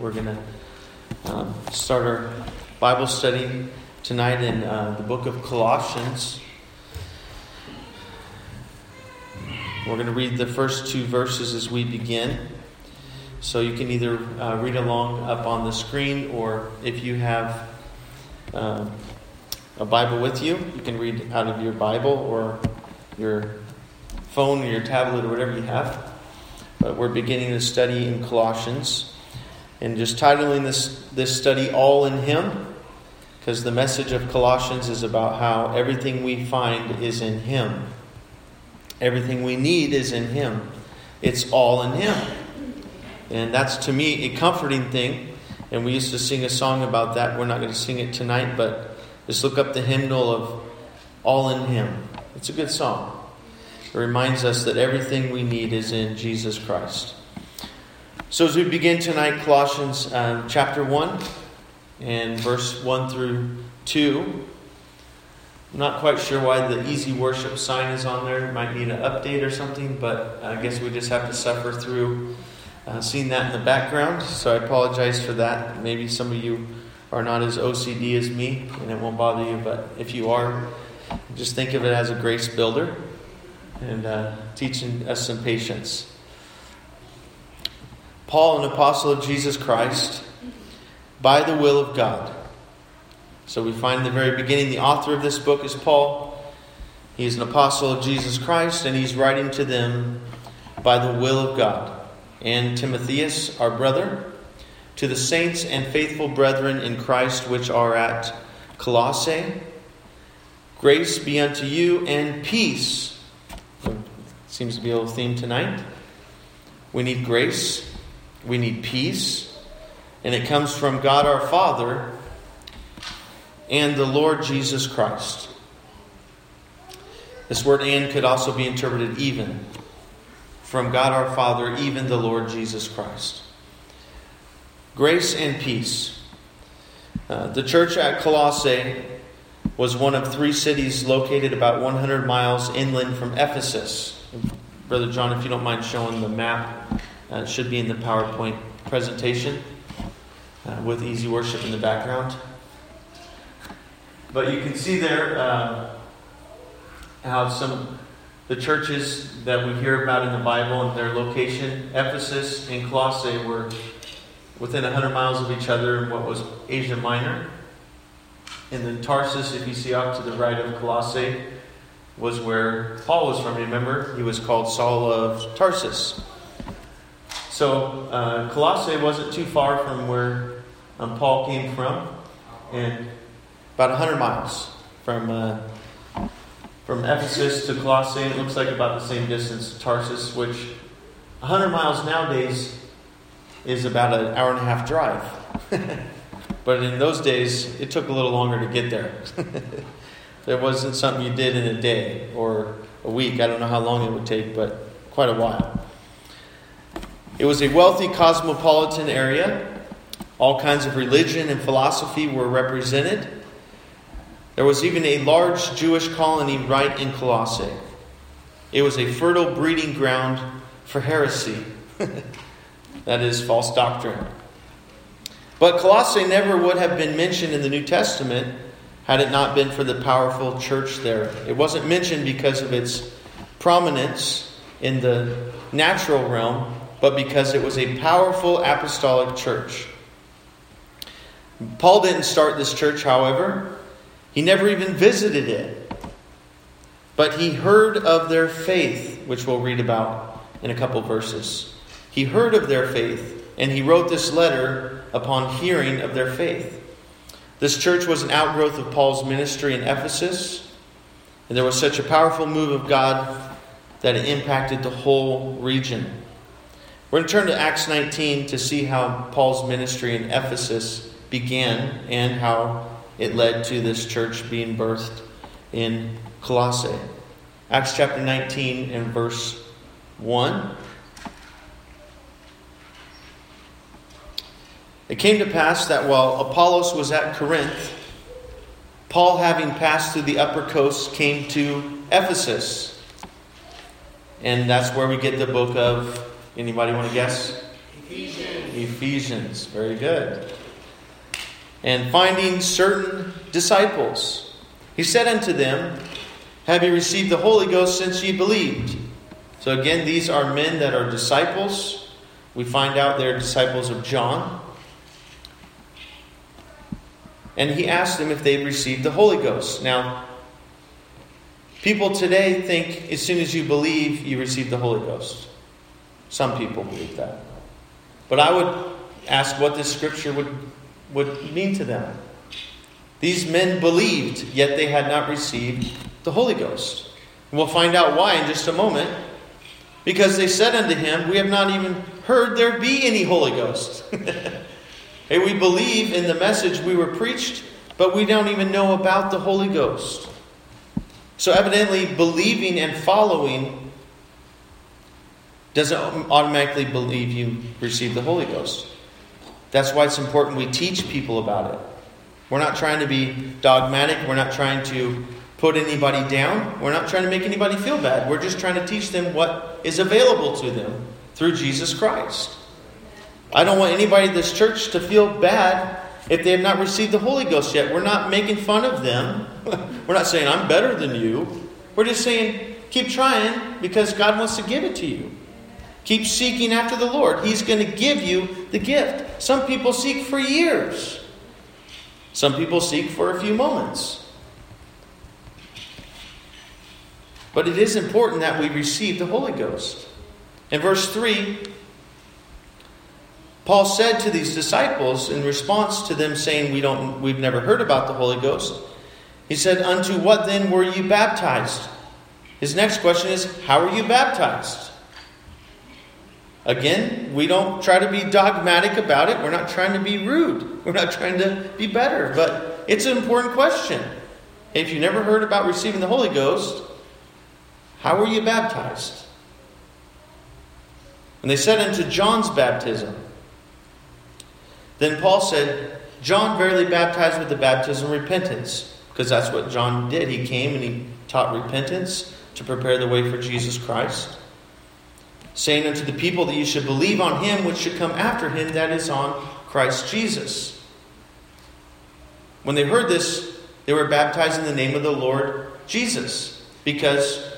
We're going to um, start our Bible study tonight in uh, the book of Colossians. We're going to read the first two verses as we begin. So you can either uh, read along up on the screen, or if you have um, a Bible with you, you can read out of your Bible or your phone or your tablet or whatever you have. But we're beginning to study in Colossians and just titling this, this study All in Him, because the message of Colossians is about how everything we find is in Him. Everything we need is in Him. It's all in Him. And that's to me a comforting thing. And we used to sing a song about that. We're not going to sing it tonight, but just look up the hymnal of All in Him. It's a good song. It reminds us that everything we need is in Jesus Christ. So, as we begin tonight, Colossians um, chapter 1 and verse 1 through 2. I'm not quite sure why the easy worship sign is on there. It might need an update or something, but I guess we just have to suffer through uh, seeing that in the background. So, I apologize for that. Maybe some of you are not as OCD as me, and it won't bother you, but if you are, just think of it as a grace builder and uh, teaching us some patience. Paul, an apostle of Jesus Christ, by the will of God. So we find in the very beginning the author of this book is Paul. He is an apostle of Jesus Christ, and he's writing to them by the will of God. And Timotheus, our brother, to the saints and faithful brethren in Christ which are at Colossae, grace be unto you and peace. Seems to be a little theme tonight. We need grace we need peace. And it comes from God our Father and the Lord Jesus Christ. This word and could also be interpreted even. From God our Father, even the Lord Jesus Christ. Grace and peace. Uh, the church at Colossae was one of three cities located about 100 miles inland from Ephesus. Brother John, if you don't mind showing the map uh, it should be in the PowerPoint presentation uh, with Easy Worship in the background. But you can see there uh, how some the churches that we hear about in the Bible and their location, Ephesus and Colossae, were within 100 miles of each other in what was Asia Minor. And then Tarsus, if you see off to the right of Colossae, was where Paul was from. Remember, he was called Saul of Tarsus. So uh, Colossae wasn't too far from where um, Paul came from, and about 100 miles from uh, from Ephesus to Colossae. It looks like about the same distance to Tarsus, which 100 miles nowadays is about an hour and a half drive. but in those days, it took a little longer to get there. it wasn't something you did in a day or a week. I don't know how long it would take, but quite a while. It was a wealthy cosmopolitan area. All kinds of religion and philosophy were represented. There was even a large Jewish colony right in Colossae. It was a fertile breeding ground for heresy. that is, false doctrine. But Colossae never would have been mentioned in the New Testament had it not been for the powerful church there. It wasn't mentioned because of its prominence in the natural realm, but because it was a powerful apostolic church. Paul didn't start this church, however. He never even visited it. But he heard of their faith, which we'll read about in a couple verses. He heard of their faith, and he wrote this letter upon hearing of their faith. This church was an outgrowth of Paul's ministry in Ephesus, and there was such a powerful move of God that it impacted the whole region. We're going to turn to Acts 19 to see how Paul's ministry in Ephesus began and how it led to this church being birthed in Colossae. Acts chapter 19 and verse 1. It came to pass that while Apollos was at Corinth, Paul, having passed through the upper coast, came to Ephesus. And that's where we get the book of Anybody want to guess? Ephesians. Ephesians. Very good. And finding certain disciples. He said unto them, Have you received the Holy Ghost since ye believed? So again, these are men that are disciples. We find out they're disciples of John. And he asked them if they'd received the Holy Ghost. Now, people today think as soon as you believe, you receive the Holy Ghost. Some people believe that. But I would ask what this scripture would, would mean to them. These men believed, yet they had not received the Holy Ghost. And we'll find out why in just a moment. Because they said unto him, We have not even heard there be any Holy Ghost. hey, we believe in the message we were preached, but we don't even know about the Holy Ghost. So, evidently, believing and following doesn't automatically believe you receive the Holy Ghost. That's why it's important we teach people about it. We're not trying to be dogmatic. We're not trying to put anybody down. We're not trying to make anybody feel bad. We're just trying to teach them what is available to them through Jesus Christ. I don't want anybody in this church to feel bad if they have not received the Holy Ghost yet. We're not making fun of them. We're not saying, I'm better than you. We're just saying, keep trying because God wants to give it to you. Keep seeking after the Lord. He's going to give you the gift. Some people seek for years, some people seek for a few moments. But it is important that we receive the Holy Ghost. In verse 3, Paul said to these disciples in response to them saying, we don't, We've never heard about the Holy Ghost, he said, Unto what then were you baptized? His next question is, How are you baptized? Again, we don't try to be dogmatic about it. We're not trying to be rude. We're not trying to be better. But it's an important question. If you never heard about receiving the Holy Ghost, how were you baptized? And they said unto John's baptism. Then Paul said, John verily baptized with the baptism of repentance, because that's what John did. He came and he taught repentance to prepare the way for Jesus Christ, saying unto the people that you should believe on him which should come after him, that is on Christ Jesus. When they heard this, they were baptized in the name of the Lord Jesus, because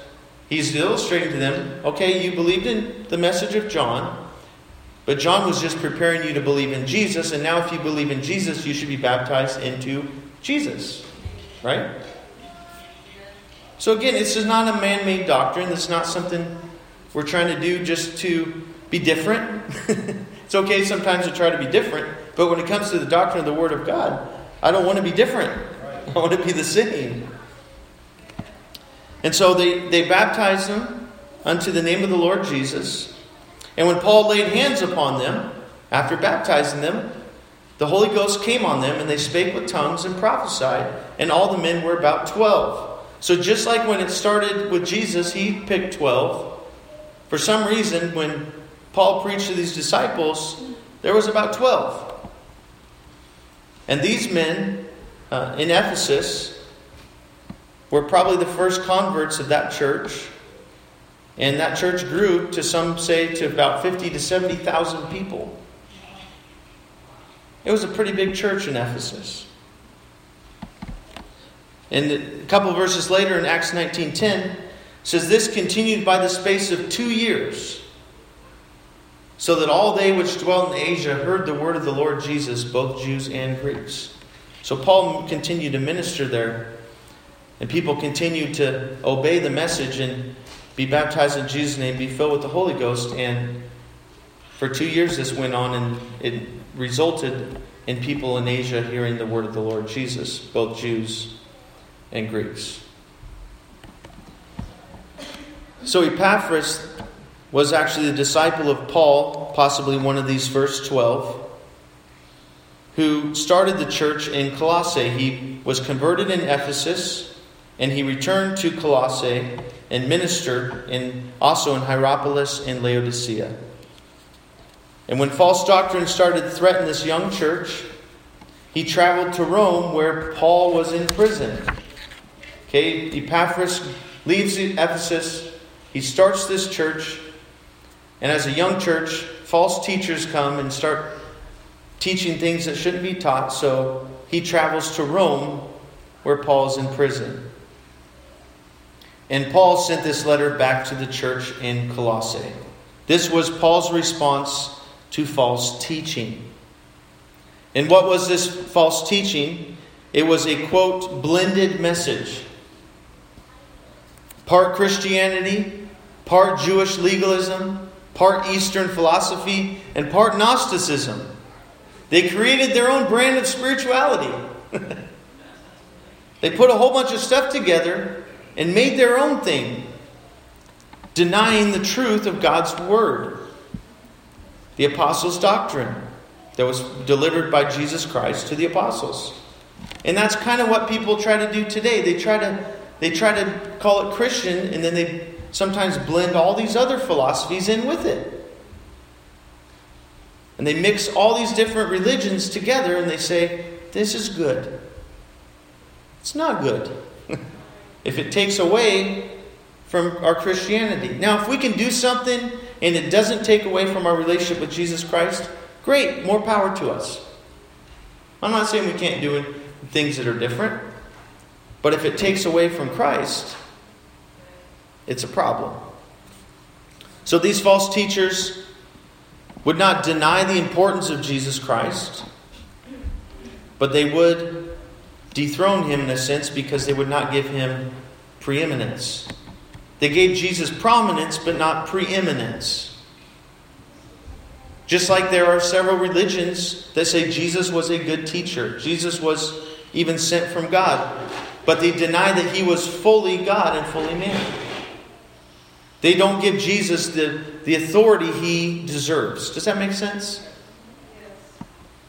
He's illustrating to them okay, you believed in the message of John, but John was just preparing you to believe in Jesus, and now if you believe in Jesus, you should be baptized into Jesus. Right? So again, this is not a man made doctrine. This is not something we're trying to do just to be different. it's okay sometimes to try to be different, but when it comes to the doctrine of the Word of God, I don't want to be different. I want to be the same. And so they, they baptized them unto the name of the Lord Jesus. And when Paul laid hands upon them, after baptizing them, the Holy Ghost came on them, and they spake with tongues and prophesied. And all the men were about 12. So just like when it started with Jesus, he picked 12. For some reason, when Paul preached to these disciples, there was about 12. And these men uh, in Ephesus were probably the first converts of that church. And that church grew to some say to about 50 to 70,000 people. It was a pretty big church in Ephesus. And a couple verses later in Acts 19:10 says this continued by the space of 2 years so that all they which dwelt in Asia heard the word of the Lord Jesus both Jews and Greeks. So Paul continued to minister there and people continued to obey the message and be baptized in Jesus' name, be filled with the Holy Ghost. And for two years this went on, and it resulted in people in Asia hearing the word of the Lord Jesus, both Jews and Greeks. So Epaphras was actually the disciple of Paul, possibly one of these first 12, who started the church in Colossae. He was converted in Ephesus and he returned to Colossae and ministered in, also in Hierapolis and Laodicea. And when false doctrine started to threaten this young church, he traveled to Rome where Paul was in prison. Okay, Epaphras leaves Ephesus, he starts this church, and as a young church, false teachers come and start teaching things that shouldn't be taught, so he travels to Rome where Paul's in prison. And Paul sent this letter back to the church in Colossae. This was Paul's response to false teaching. And what was this false teaching? It was a quote, blended message. Part Christianity, part Jewish legalism, part Eastern philosophy, and part Gnosticism. They created their own brand of spirituality. they put a whole bunch of stuff together and made their own thing, denying the truth of God's Word. The Apostles' doctrine that was delivered by Jesus Christ to the apostles. And that's kind of what people try to do today. They try to they try to call it Christian and then they sometimes blend all these other philosophies in with it. And they mix all these different religions together and they say, this is good. It's not good. if it takes away from our Christianity. Now, if we can do something and it doesn't take away from our relationship with Jesus Christ, great, more power to us. I'm not saying we can't do things that are different, but if it takes away from Christ, it's a problem. So these false teachers would not deny the importance of Jesus Christ, but they would dethrone him in a sense because they would not give him preeminence. They gave Jesus prominence, but not preeminence. Just like there are several religions that say Jesus was a good teacher, Jesus was even sent from God, but they deny that he was fully God and fully man. They don't give Jesus the, the authority he deserves. Does that make sense?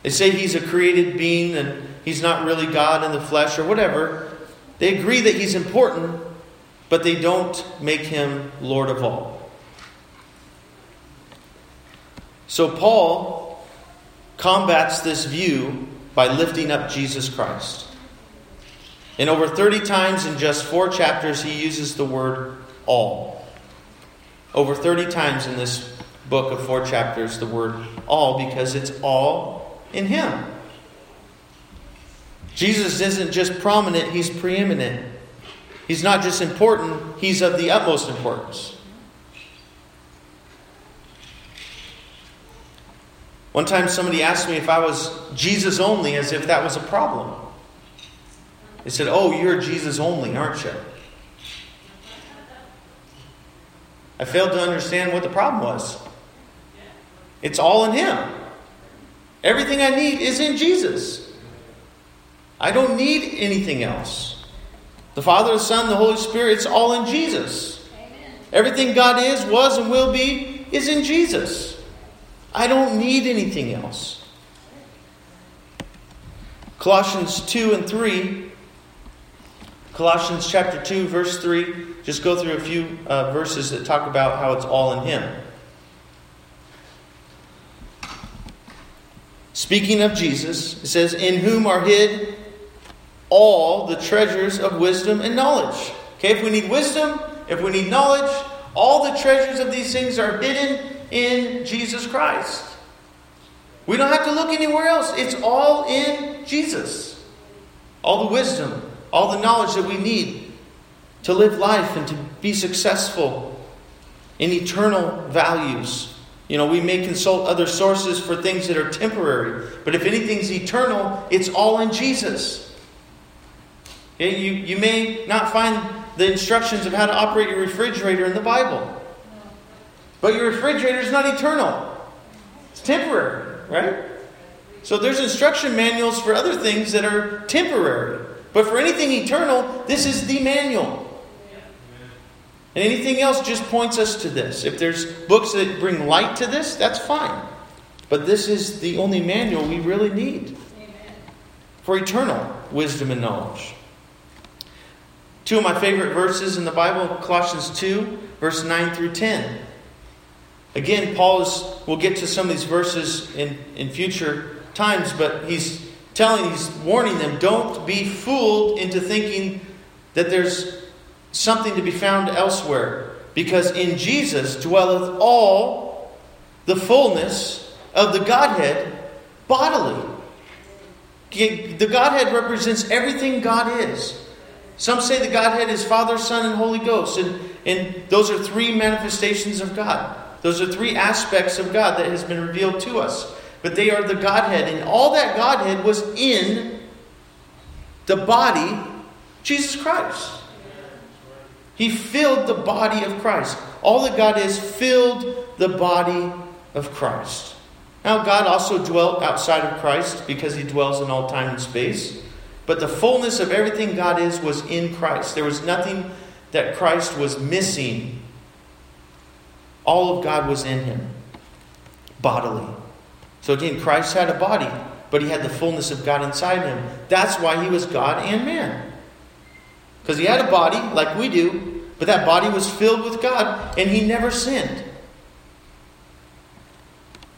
They say he's a created being and he's not really God in the flesh or whatever. They agree that he's important, but they don't make him Lord of all. So Paul combats this view by lifting up Jesus Christ. And over 30 times in just four chapters, he uses the word all. Over 30 times in this book of four chapters, the word all, because it's all in Him. Jesus isn't just prominent, He's preeminent. He's not just important, He's of the utmost importance. One time somebody asked me if I was Jesus only, as if that was a problem. They said, Oh, you're Jesus only, aren't you? I failed to understand what the problem was. It's all in Him. Everything I need is in Jesus. I don't need anything else. The Father, the Son, the Holy Spirit, it's all in Jesus. Amen. Everything God is, was, and will be is in Jesus. I don't need anything else. Colossians 2 and 3. Colossians chapter 2, verse 3 just go through a few uh, verses that talk about how it's all in Him. Speaking of Jesus, it says, In whom are hid all the treasures of wisdom and knowledge. Okay, if we need wisdom, if we need knowledge, all the treasures of these things are hidden in Jesus Christ. We don't have to look anywhere else. It's all in Jesus. All the wisdom, all the knowledge that we need to live life and to be successful in eternal values. You know, we may consult other sources for things that are temporary, but if anything's eternal, it's all in Jesus. Okay? You, you may not find the instructions of how to operate your refrigerator in the Bible, but your refrigerator is not eternal, it's temporary, right? So there's instruction manuals for other things that are temporary. But for anything eternal, this is the manual. And anything else just points us to this. If there's books that bring light to this, that's fine. But this is the only manual we really need Amen. for eternal wisdom and knowledge. Two of my favorite verses in the Bible Colossians 2, verse 9 through 10. Again, Paul is, we'll get to some of these verses in, in future times, but he's telling, he's warning them don't be fooled into thinking that there's something to be found elsewhere. Because in Jesus dwelleth all the fullness of the Godhead bodily. The Godhead represents everything God is. Some say the Godhead is Father, Son, and Holy Ghost, and, and those are three manifestations of God. Those are three aspects of God that has been revealed to us. But they are the Godhead, and all that Godhead was in the body, Jesus Christ. He filled the body of Christ. All that God is filled the body of Christ. Now, God also dwelt outside of Christ because he dwells in all time and space. But the fullness of everything God is was in Christ. There was nothing that Christ was missing. All of God was in him, bodily. So again, Christ had a body, but he had the fullness of God inside him. That's why he was God and man. Because he had a body like we do, but that body was filled with God, and he never sinned.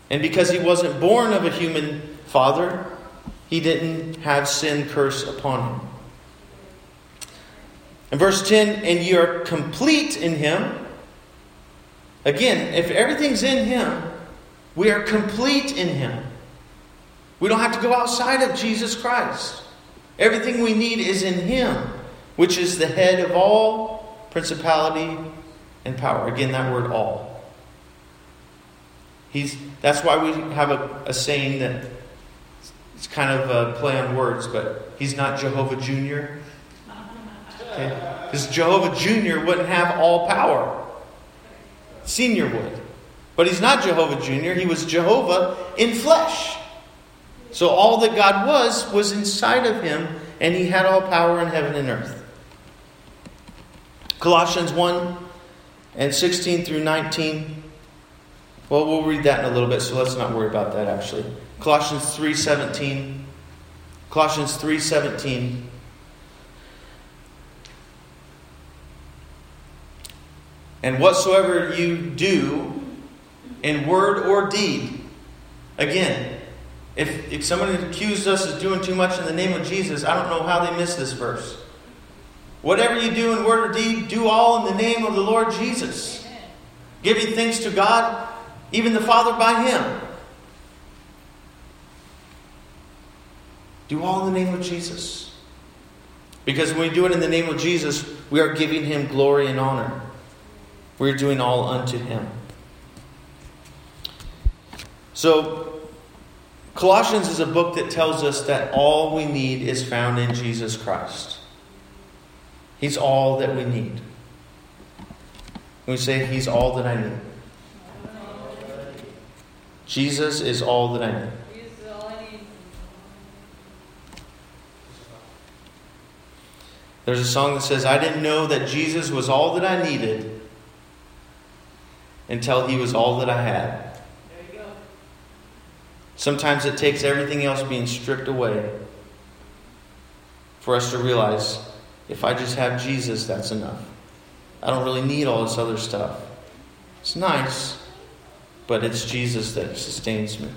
And because he wasn't born of a human father, he didn't have sin curse upon him. In verse 10, and you are complete in him. Again, if everything's in him, we are complete in him. We don't have to go outside of Jesus Christ. Everything we need is in him, which is the head of all principality and power. Again, that word all. He's, that's why we have a, a saying that it's kind of a play on words, but he's not Jehovah Jr. Okay? Because Jehovah Jr. wouldn't have all power. Senior would. But he's not Jehovah Jr., he was Jehovah in flesh. So all that God was was inside of him, and he had all power in heaven and earth. Colossians 1 and 16 through 19 well, we'll read that in a little bit, so let's not worry about that actually. Colossians 3:17. Colossians 3:17. And whatsoever you do in word or deed, again, if, if someone accused us of doing too much in the name of Jesus, I don't know how they missed this verse. Whatever you do in word or deed, do all in the name of the Lord Jesus. Giving thanks to God even the Father by Him. Do all in the name of Jesus. Because when we do it in the name of Jesus, we are giving Him glory and honor. We're doing all unto Him. So, Colossians is a book that tells us that all we need is found in Jesus Christ. He's all that we need. We say, He's all that I need. Jesus is all that I need. There's a song that says, I didn't know that Jesus was all that I needed until he was all that I had. Sometimes it takes everything else being stripped away for us to realize if I just have Jesus, that's enough. I don't really need all this other stuff. It's nice, but it's Jesus that sustains me.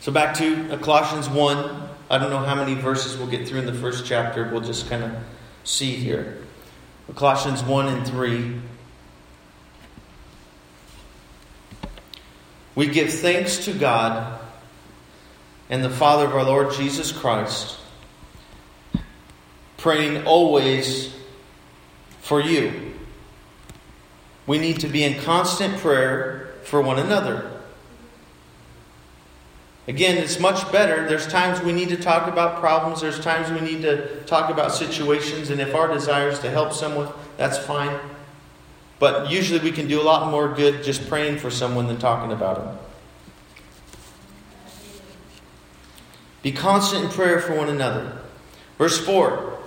So back to Colossians 1. I don't know how many verses we'll get through in the first chapter. We'll just kind of see here. Colossians 1 and 3. We give thanks to God and the Father of our Lord Jesus Christ, praying always for you we need to be in constant prayer for one another. Again, it's much better. There's times we need to talk about problems, there's times we need to talk about situations, and if our desire is to help someone, that's fine. But usually we can do a lot more good just praying for someone than talking about them. Be constant in prayer for one another. Verse 4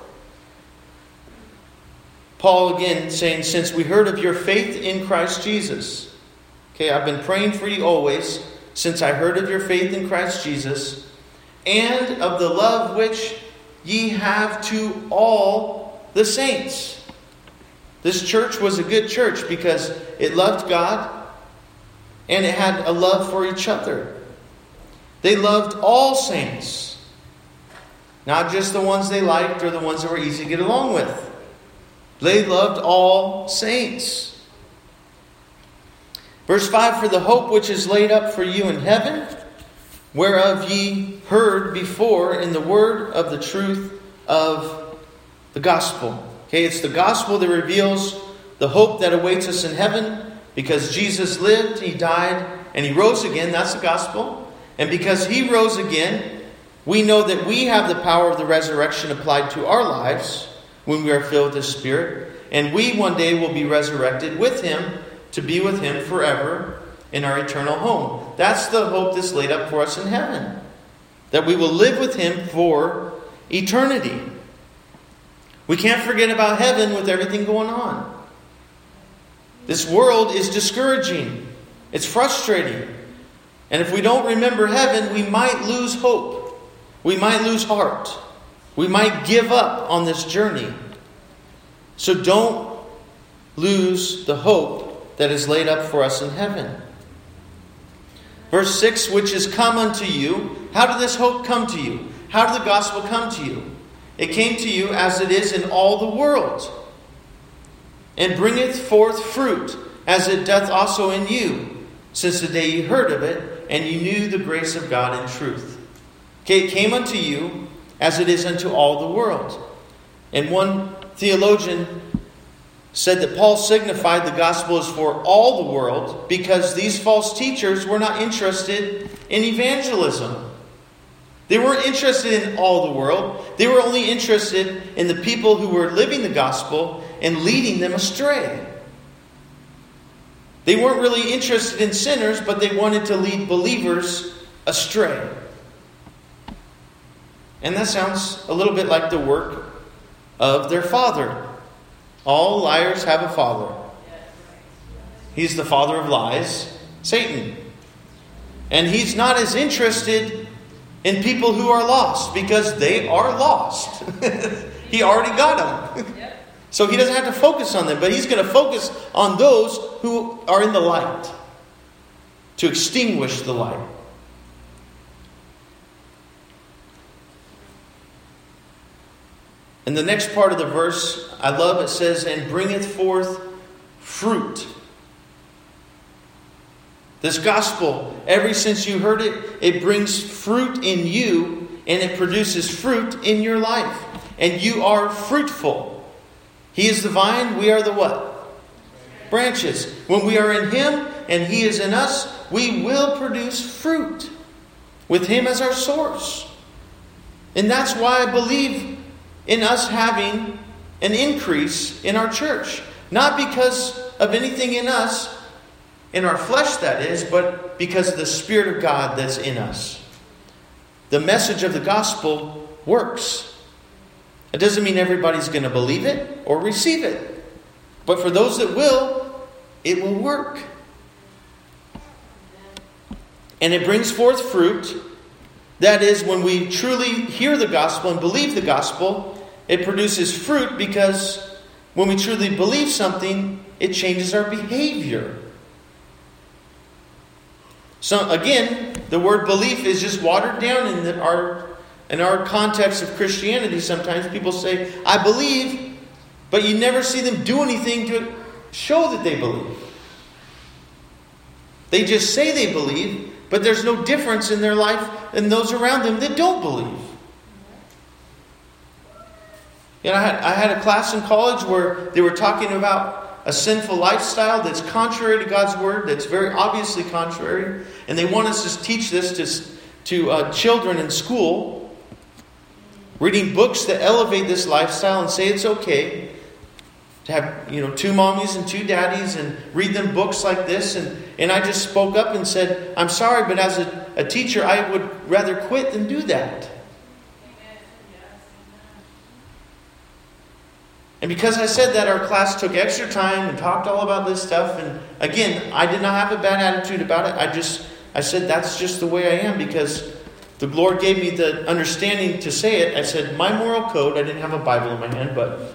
Paul again saying, Since we heard of your faith in Christ Jesus. Okay, I've been praying for you always, since I heard of your faith in Christ Jesus, and of the love which ye have to all the saints. This church was a good church because it loved God and it had a love for each other. They loved all saints, not just the ones they liked or the ones that were easy to get along with. They loved all saints. Verse 5 For the hope which is laid up for you in heaven, whereof ye heard before in the word of the truth of the gospel. Okay, it's the gospel that reveals the hope that awaits us in heaven because Jesus lived, he died, and he rose again. That's the gospel. And because he rose again, we know that we have the power of the resurrection applied to our lives when we are filled with the Spirit. And we one day will be resurrected with him to be with him forever in our eternal home. That's the hope that's laid up for us in heaven. That we will live with him for eternity. We can't forget about heaven with everything going on. This world is discouraging, it's frustrating. And if we don't remember heaven, we might lose hope. We might lose heart. We might give up on this journey. So don't lose the hope that is laid up for us in heaven. Verse 6 Which is come unto you. How did this hope come to you? How did the gospel come to you? It came to you as it is in all the world, and bringeth forth fruit, as it doth also in you, since the day you heard of it, and you knew the grace of God in truth. Okay, it came unto you as it is unto all the world. And one theologian said that Paul signified the gospel is for all the world because these false teachers were not interested in evangelism. They weren't interested in all the world. They were only interested in the people who were living the gospel and leading them astray. They weren't really interested in sinners, but they wanted to lead believers astray. And that sounds a little bit like the work of their father. All liars have a father. He's the father of lies, Satan. And he's not as interested in people who are lost because they are lost. he already got them. So he doesn't have to focus on them, but he's going to focus on those who are in the light to extinguish the light. And the next part of the verse, I love it says, and bringeth forth fruit. This gospel, ever since you heard it, it brings fruit in you and it produces fruit in your life. And you are fruitful. He is the vine, we are the what? Branches. When we are in Him and He is in us, we will produce fruit with Him as our source. And that's why I believe in us having an increase in our church. Not because of anything in us, in our flesh that is, but because of the Spirit of God that's in us. The message of the gospel works. It doesn't mean everybody's going to believe it or receive it. But for those that will, it will work. And it brings forth fruit. That is, when we truly hear the gospel and believe the gospel, it produces fruit because when we truly believe something, it changes our behavior. So again, the word belief is just watered down in the, our in our context of Christianity. Sometimes people say, "I believe," but you never see them do anything to show that they believe. They just say they believe, but there's no difference in their life than those around them that don't believe. You know, I had, I had a class in college where they were talking about a sinful lifestyle that's contrary to God's word, that's very obviously contrary, and they want us to teach this to, to uh, children in school, reading books that elevate this lifestyle and say it's okay to have you know two mommies and two daddies and read them books like this and, and i just spoke up and said i'm sorry but as a, a teacher i would rather quit than do that And because I said that, our class took extra time and talked all about this stuff. And again, I did not have a bad attitude about it. I just, I said, that's just the way I am because the Lord gave me the understanding to say it. I said, my moral code, I didn't have a Bible in my hand, but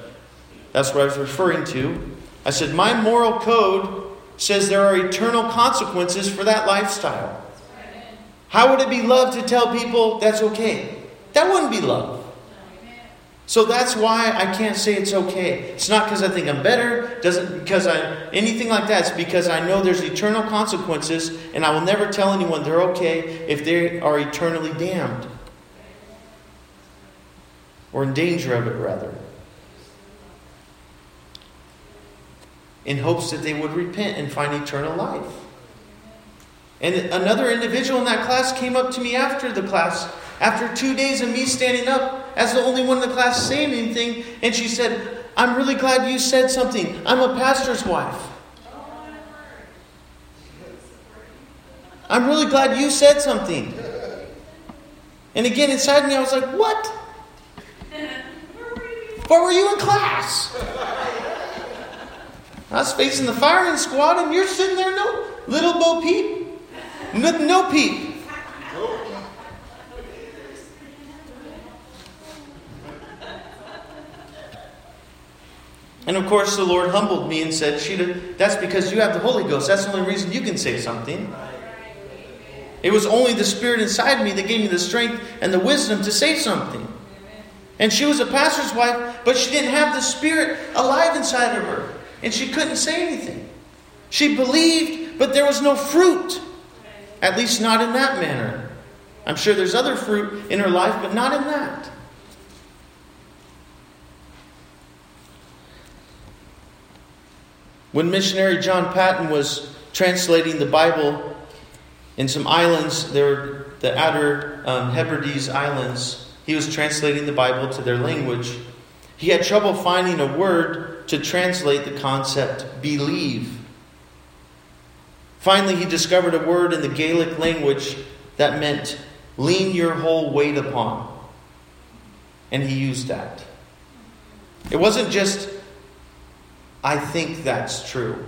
that's what I was referring to. I said, my moral code says there are eternal consequences for that lifestyle. How would it be love to tell people that's okay? That wouldn't be love. So that's why I can't say it's okay. It's not because I think I'm better, doesn't because I anything like that. It's because I know there's eternal consequences, and I will never tell anyone they're okay if they are eternally damned. Or in danger of it rather. In hopes that they would repent and find eternal life. And another individual in that class came up to me after the class, after two days of me standing up as the only one in the class saying anything, and she said, I'm really glad you said something. I'm a pastor's wife. I'm really glad you said something. And again, inside me, I was like, What? Where were you in class? I was facing the firing squad, and you're sitting there, no little Bo Peep. No, no peep. And of course, the Lord humbled me and said, Sheeta, that's because you have the Holy Ghost. That's the only reason you can say something. It was only the Spirit inside me that gave me the strength and the wisdom to say something. And she was a pastor's wife, but she didn't have the Spirit alive inside of her. And she couldn't say anything. She believed, but there was no fruit. At least not in that manner. I'm sure there's other fruit in her life, but not in that. When missionary John Paton was translating the Bible in some islands, there were the outer um, Hebrides Islands, he was translating the Bible to their language. He had trouble finding a word to translate the concept believe. Finally, he discovered a word in the Gaelic language that meant lean your whole weight upon. And he used that. It wasn't just, I think that's true.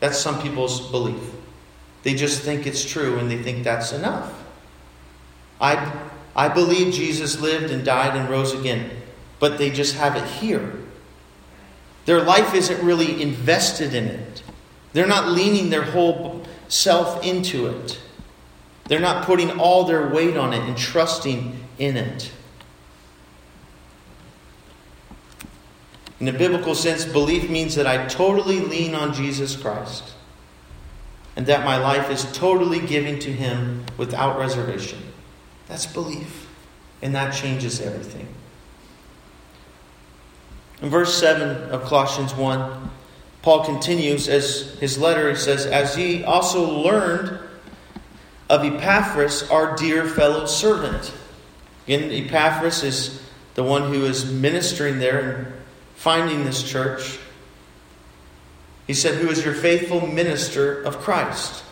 That's some people's belief. They just think it's true and they think that's enough. I, I believe Jesus lived and died and rose again, but they just have it here. Their life isn't really invested in it. They're not leaning their whole self into it. They're not putting all their weight on it and trusting in it. In a biblical sense, belief means that I totally lean on Jesus Christ and that my life is totally given to Him without reservation. That's belief, and that changes everything. In verse 7 of Colossians 1, Paul continues as his letter, he says, As ye also learned of Epaphras, our dear fellow servant. Again, Epaphras is the one who is ministering there finding this church. He said, Who is your faithful minister of Christ?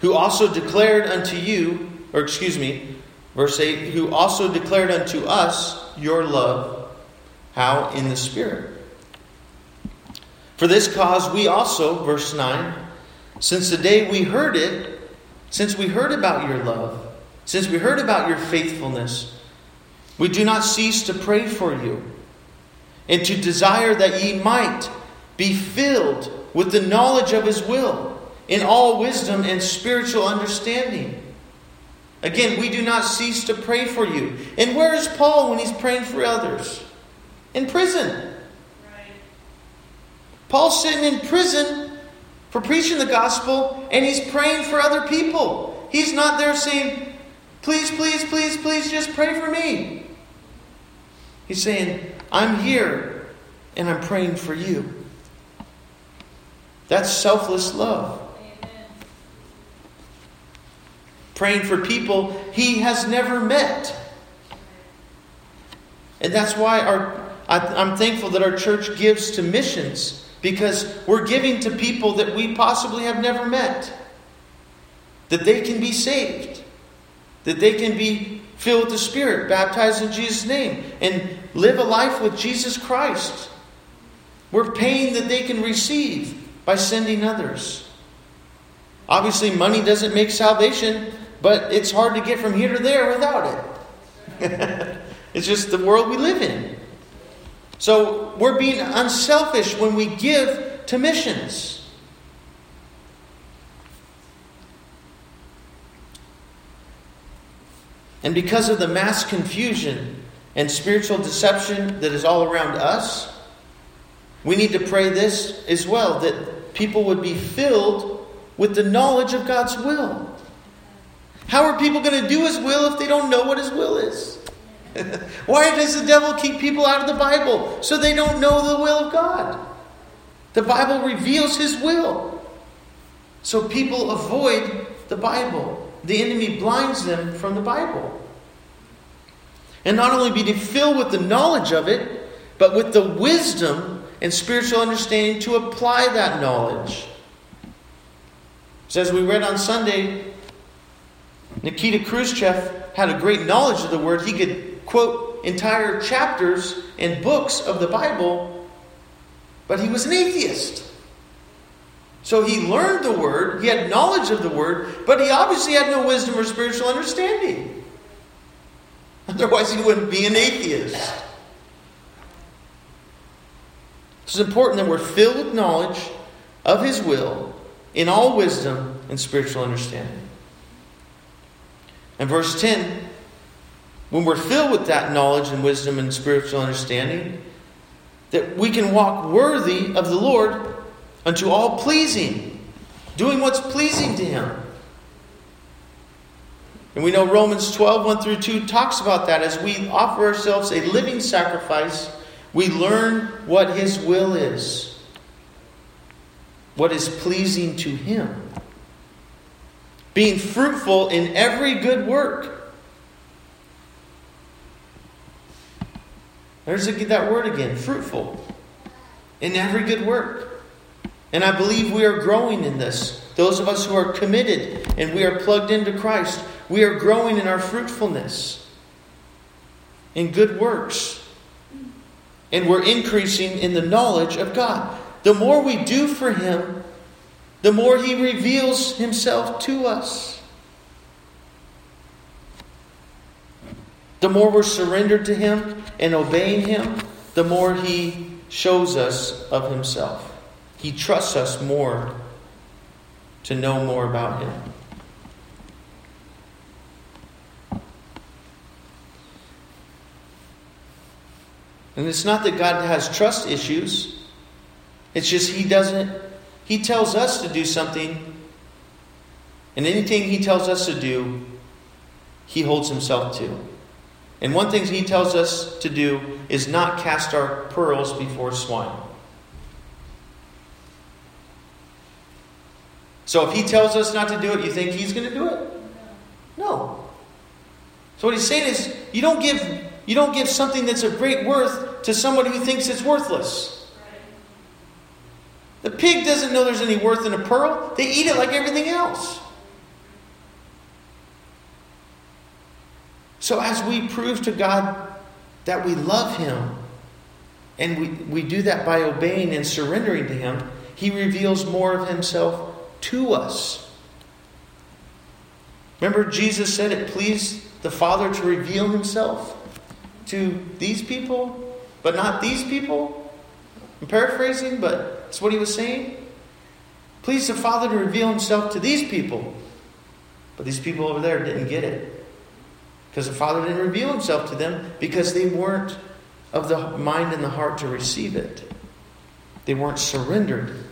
Who also declared unto you, or excuse me, verse 8, who also declared unto us your love. How? In the Spirit. For this cause we also, verse 9, since the day we heard it, since we heard about your love, since we heard about your faithfulness, we do not cease to pray for you and to desire that ye might be filled with the knowledge of his will in all wisdom and spiritual understanding. Again, we do not cease to pray for you. And where is Paul when he's praying for others? In prison. Paul's sitting in prison for preaching the gospel and he's praying for other people. He's not there saying, Please, please, please, please just pray for me. He's saying, I'm here and I'm praying for you. That's selfless love. Praying for people he has never met. And that's why our, I, I'm thankful that our church gives to missions because we're giving to people that we possibly have never met. That they can be saved. That they can be filled with the Spirit, baptized in Jesus' name, and live a life with Jesus Christ. We're paying that they can receive by sending others. Obviously, money doesn't make salvation, but it's hard to get from here to there without it. it's just the world we live in. So we're being unselfish when we give to missions. And because of the mass confusion and spiritual deception that is all around us, we need to pray this as well that people would be filled with the knowledge of God's will. How are people going to do His will if they don't know what His will is? Why does the devil keep people out of the Bible? So they don't know the will of God. The Bible reveals His will. So people avoid the Bible. The enemy blinds them from the Bible. And not only be filled with the knowledge of it, but with the wisdom and spiritual understanding to apply that knowledge. So, as we read on Sunday, Nikita Khrushchev had a great knowledge of the Word. He could quote entire chapters and books of the Bible, but he was an atheist. So he learned the Word, he had knowledge of the Word, but he obviously had no wisdom or spiritual understanding. Otherwise, he wouldn't be an atheist. It's important that we're filled with knowledge of His will in all wisdom and spiritual understanding. And verse 10 when we're filled with that knowledge and wisdom and spiritual understanding, that we can walk worthy of the Lord unto all pleasing, doing what's pleasing to Him. And we know Romans 12, 1 through 2 talks about that. As we offer ourselves a living sacrifice, we learn what His will is, what is pleasing to Him. Being fruitful in every good work. There's that word again fruitful. In every good work. And I believe we are growing in this. Those of us who are committed and we are plugged into Christ, we are growing in our fruitfulness, in good works. And we're increasing in the knowledge of God. The more we do for Him, the more He reveals Himself to us. The more we're surrendered to Him and obeying Him, the more He shows us of Himself. He trusts us more to know more about Him. And it's not that God has trust issues. It's just He doesn't, He tells us to do something, and anything He tells us to do, He holds Himself to. And one thing He tells us to do is not cast our pearls before swine. So if he tells us not to do it, you think he's going to do it? No. So what he's saying is you don't give you don't give something that's of great worth to somebody who thinks it's worthless. The pig doesn't know there's any worth in a pearl. They eat it like everything else. So as we prove to God that we love him and we, we do that by obeying and surrendering to him, he reveals more of himself to us. Remember, Jesus said it pleased the Father to reveal himself to these people, but not these people? I'm paraphrasing, but that's what he was saying. Please the Father to reveal himself to these people. But these people over there didn't get it. Because the Father didn't reveal himself to them because they weren't of the mind and the heart to receive it. They weren't surrendered.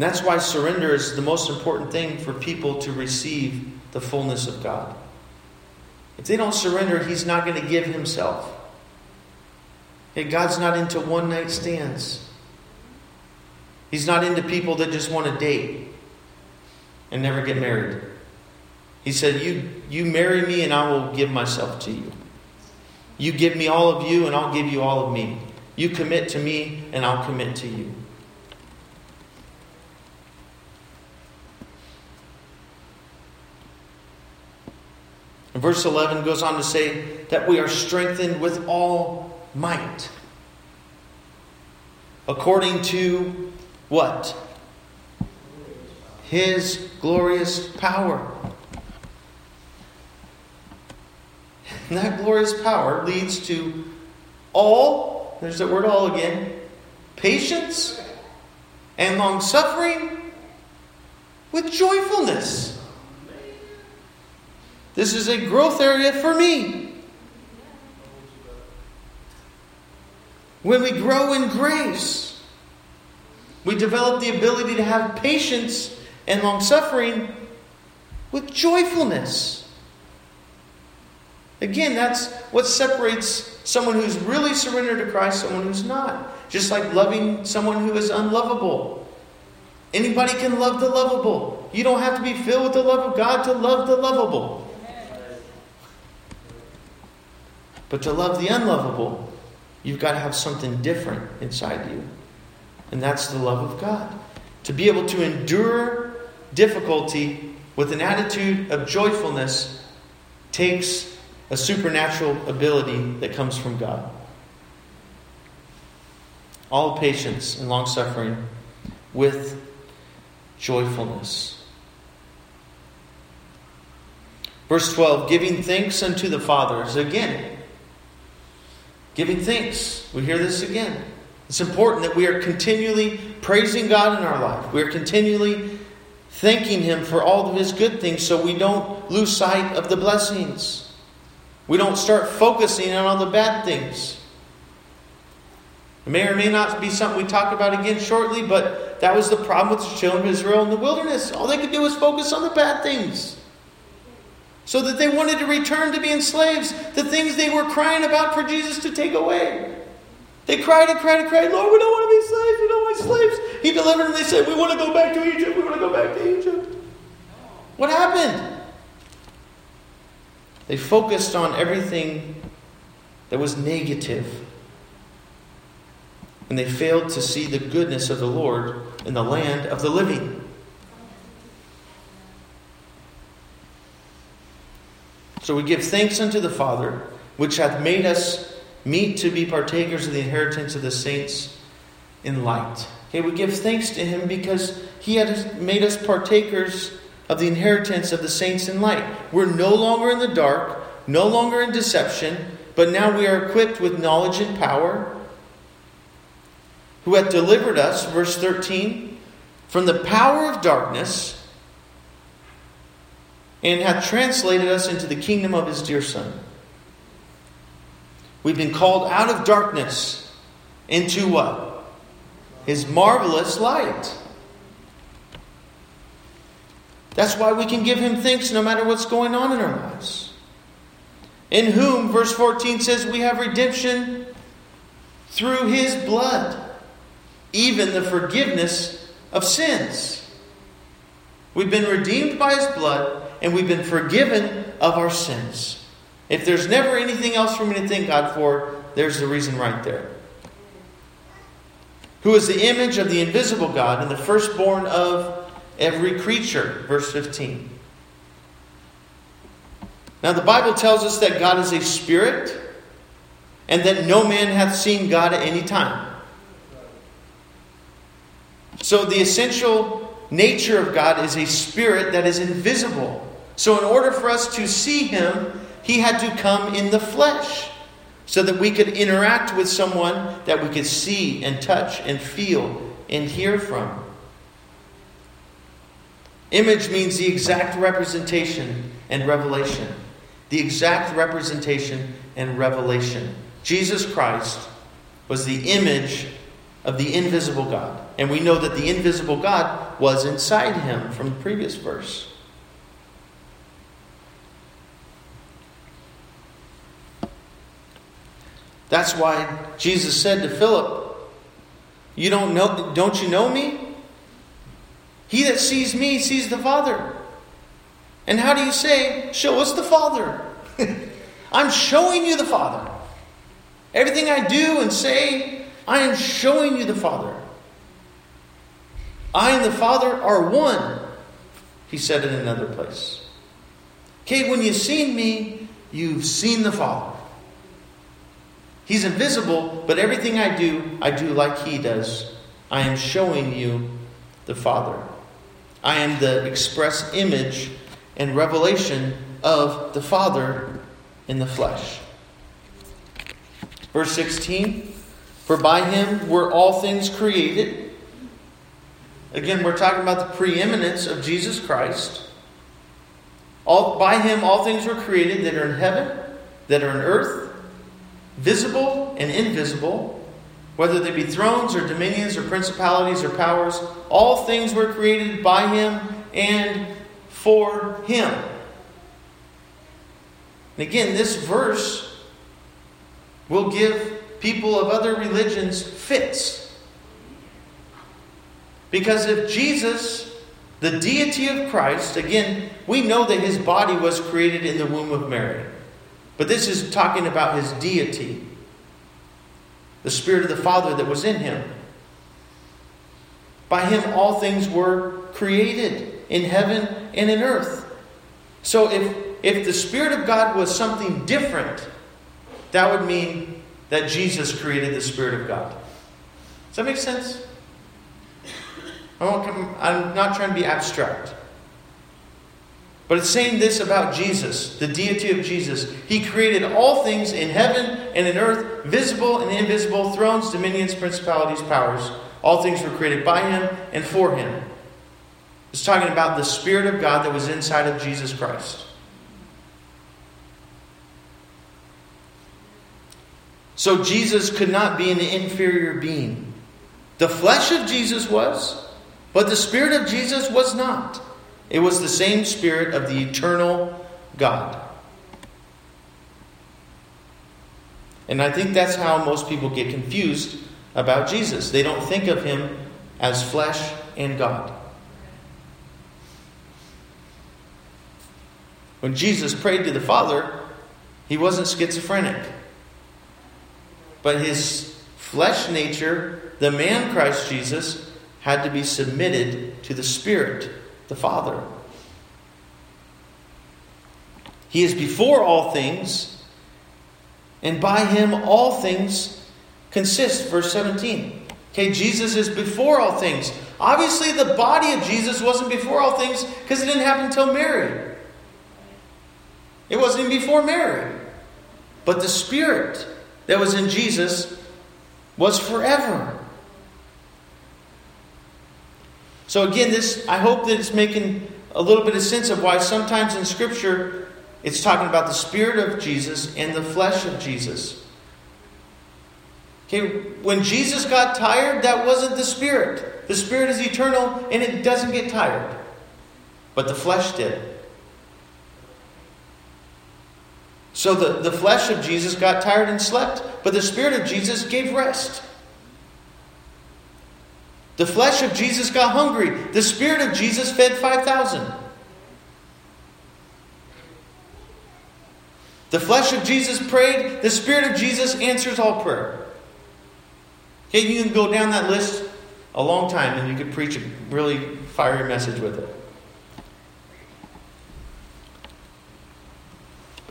And that's why surrender is the most important thing for people to receive the fullness of God. If they don't surrender, He's not going to give Himself. God's not into one night stands. He's not into people that just want to date and never get married. He said, You, you marry me and I will give myself to you. You give me all of you and I'll give you all of me. You commit to me and I'll commit to you. And verse 11 goes on to say that we are strengthened with all might. According to what? His glorious power. And that glorious power leads to all, there's that word all again, patience and long suffering with joyfulness. This is a growth area for me. When we grow in grace, we develop the ability to have patience and long suffering with joyfulness. Again, that's what separates someone who's really surrendered to Christ, someone who's not. Just like loving someone who is unlovable. Anybody can love the lovable. You don't have to be filled with the love of God to love the lovable. But to love the unlovable, you've got to have something different inside you. And that's the love of God. To be able to endure difficulty with an attitude of joyfulness takes a supernatural ability that comes from God. All patience and long suffering with joyfulness. Verse 12, giving thanks unto the fathers. Again, giving thanks. We hear this again. It's important that we are continually praising God in our life. We are continually thanking Him for all of His good things so we don't lose sight of the blessings. We don't start focusing on all the bad things. It may or may not be something we talk about again shortly, but that was the problem with the children of Israel in the wilderness. All they could do was focus on the bad things. So that they wanted to return to being slaves, the things they were crying about for Jesus to take away. They cried and cried and cried, Lord, we don't want to be slaves, we don't want to be slaves. He delivered them, they said, We want to go back to Egypt, we want to go back to Egypt. What happened? They focused on everything that was negative and they failed to see the goodness of the Lord in the land of the living. So we give thanks unto the Father, which hath made us meet to be partakers of the inheritance of the saints in light. Okay, we give thanks to Him because He had made us partakers of the inheritance of the saints in light. We're no longer in the dark, no longer in deception, but now we are equipped with knowledge and power who hath delivered us, verse 13, from the power of darkness and hath translated us into the kingdom of his dear Son. We've been called out of darkness into what? His marvelous light. That's why we can give him thanks no matter what's going on in our lives. In whom, verse 14 says, we have redemption through his blood even the forgiveness of sins. We've been redeemed by his blood, and we've been forgiven of our sins. If there's never anything else for me to thank God for, there's the reason right there. Who is the image of the invisible God and the firstborn of every creature. Verse 15. Now, the Bible tells us that God is a spirit and that no man hath seen God at any time. So, the essential nature of God is a spirit that is invisible. So, in order for us to see Him, He had to come in the flesh so that we could interact with someone that we could see and touch and feel and hear from. Image means the exact representation and revelation. The exact representation and revelation. Jesus Christ was the image of the invisible God. And we know that the invisible God was inside him from the previous verse. That's why Jesus said to Philip, "You don't know don't you know me? He that sees me sees the Father." And how do you say, "Show us the Father"? I'm showing you the Father. Everything I do and say I am showing you the Father. I and the Father are one, he said in another place. Okay, when you've seen me, you've seen the Father. He's invisible, but everything I do, I do like he does. I am showing you the Father. I am the express image and revelation of the Father in the flesh. Verse 16 for by him were all things created. Again, we're talking about the preeminence of Jesus Christ. All, by him all things were created that are in heaven, that are in earth, visible and invisible, whether they be thrones or dominions or principalities or powers, all things were created by him and for him. And again, this verse will give people of other religions fits. Because if Jesus, the deity of Christ, again, we know that his body was created in the womb of Mary. But this is talking about his deity, the Spirit of the Father that was in him. By him, all things were created in heaven and in earth. So if, if the Spirit of God was something different, that would mean that Jesus created the Spirit of God. Does that make sense? I'm not trying to be abstract. But it's saying this about Jesus, the deity of Jesus. He created all things in heaven and in earth, visible and invisible, thrones, dominions, principalities, powers. All things were created by him and for him. It's talking about the Spirit of God that was inside of Jesus Christ. So Jesus could not be an inferior being. The flesh of Jesus was, but the Spirit of Jesus was not. It was the same Spirit of the eternal God. And I think that's how most people get confused about Jesus. They don't think of him as flesh and God. When Jesus prayed to the Father, he wasn't schizophrenic. But his flesh nature, the man Christ Jesus, had to be submitted to the Spirit, the Father. He is before all things, and by him all things consist. Verse 17. Okay, Jesus is before all things. Obviously, the body of Jesus wasn't before all things because it didn't happen until Mary. It wasn't even before Mary. But the Spirit that was in Jesus was forever. So again, this I hope that it's making a little bit of sense of why sometimes in Scripture it's talking about the Spirit of Jesus and the flesh of Jesus. Okay, when Jesus got tired, that wasn't the Spirit. The Spirit is eternal and it doesn't get tired. But the flesh did. So the, the flesh of Jesus got tired and slept, but the Spirit of Jesus gave rest. The flesh of Jesus got hungry. The Spirit of Jesus fed 5,000. The flesh of Jesus prayed. The Spirit of Jesus answers all prayer. Okay, you can go down that list a long time and you could preach a really fiery message with it.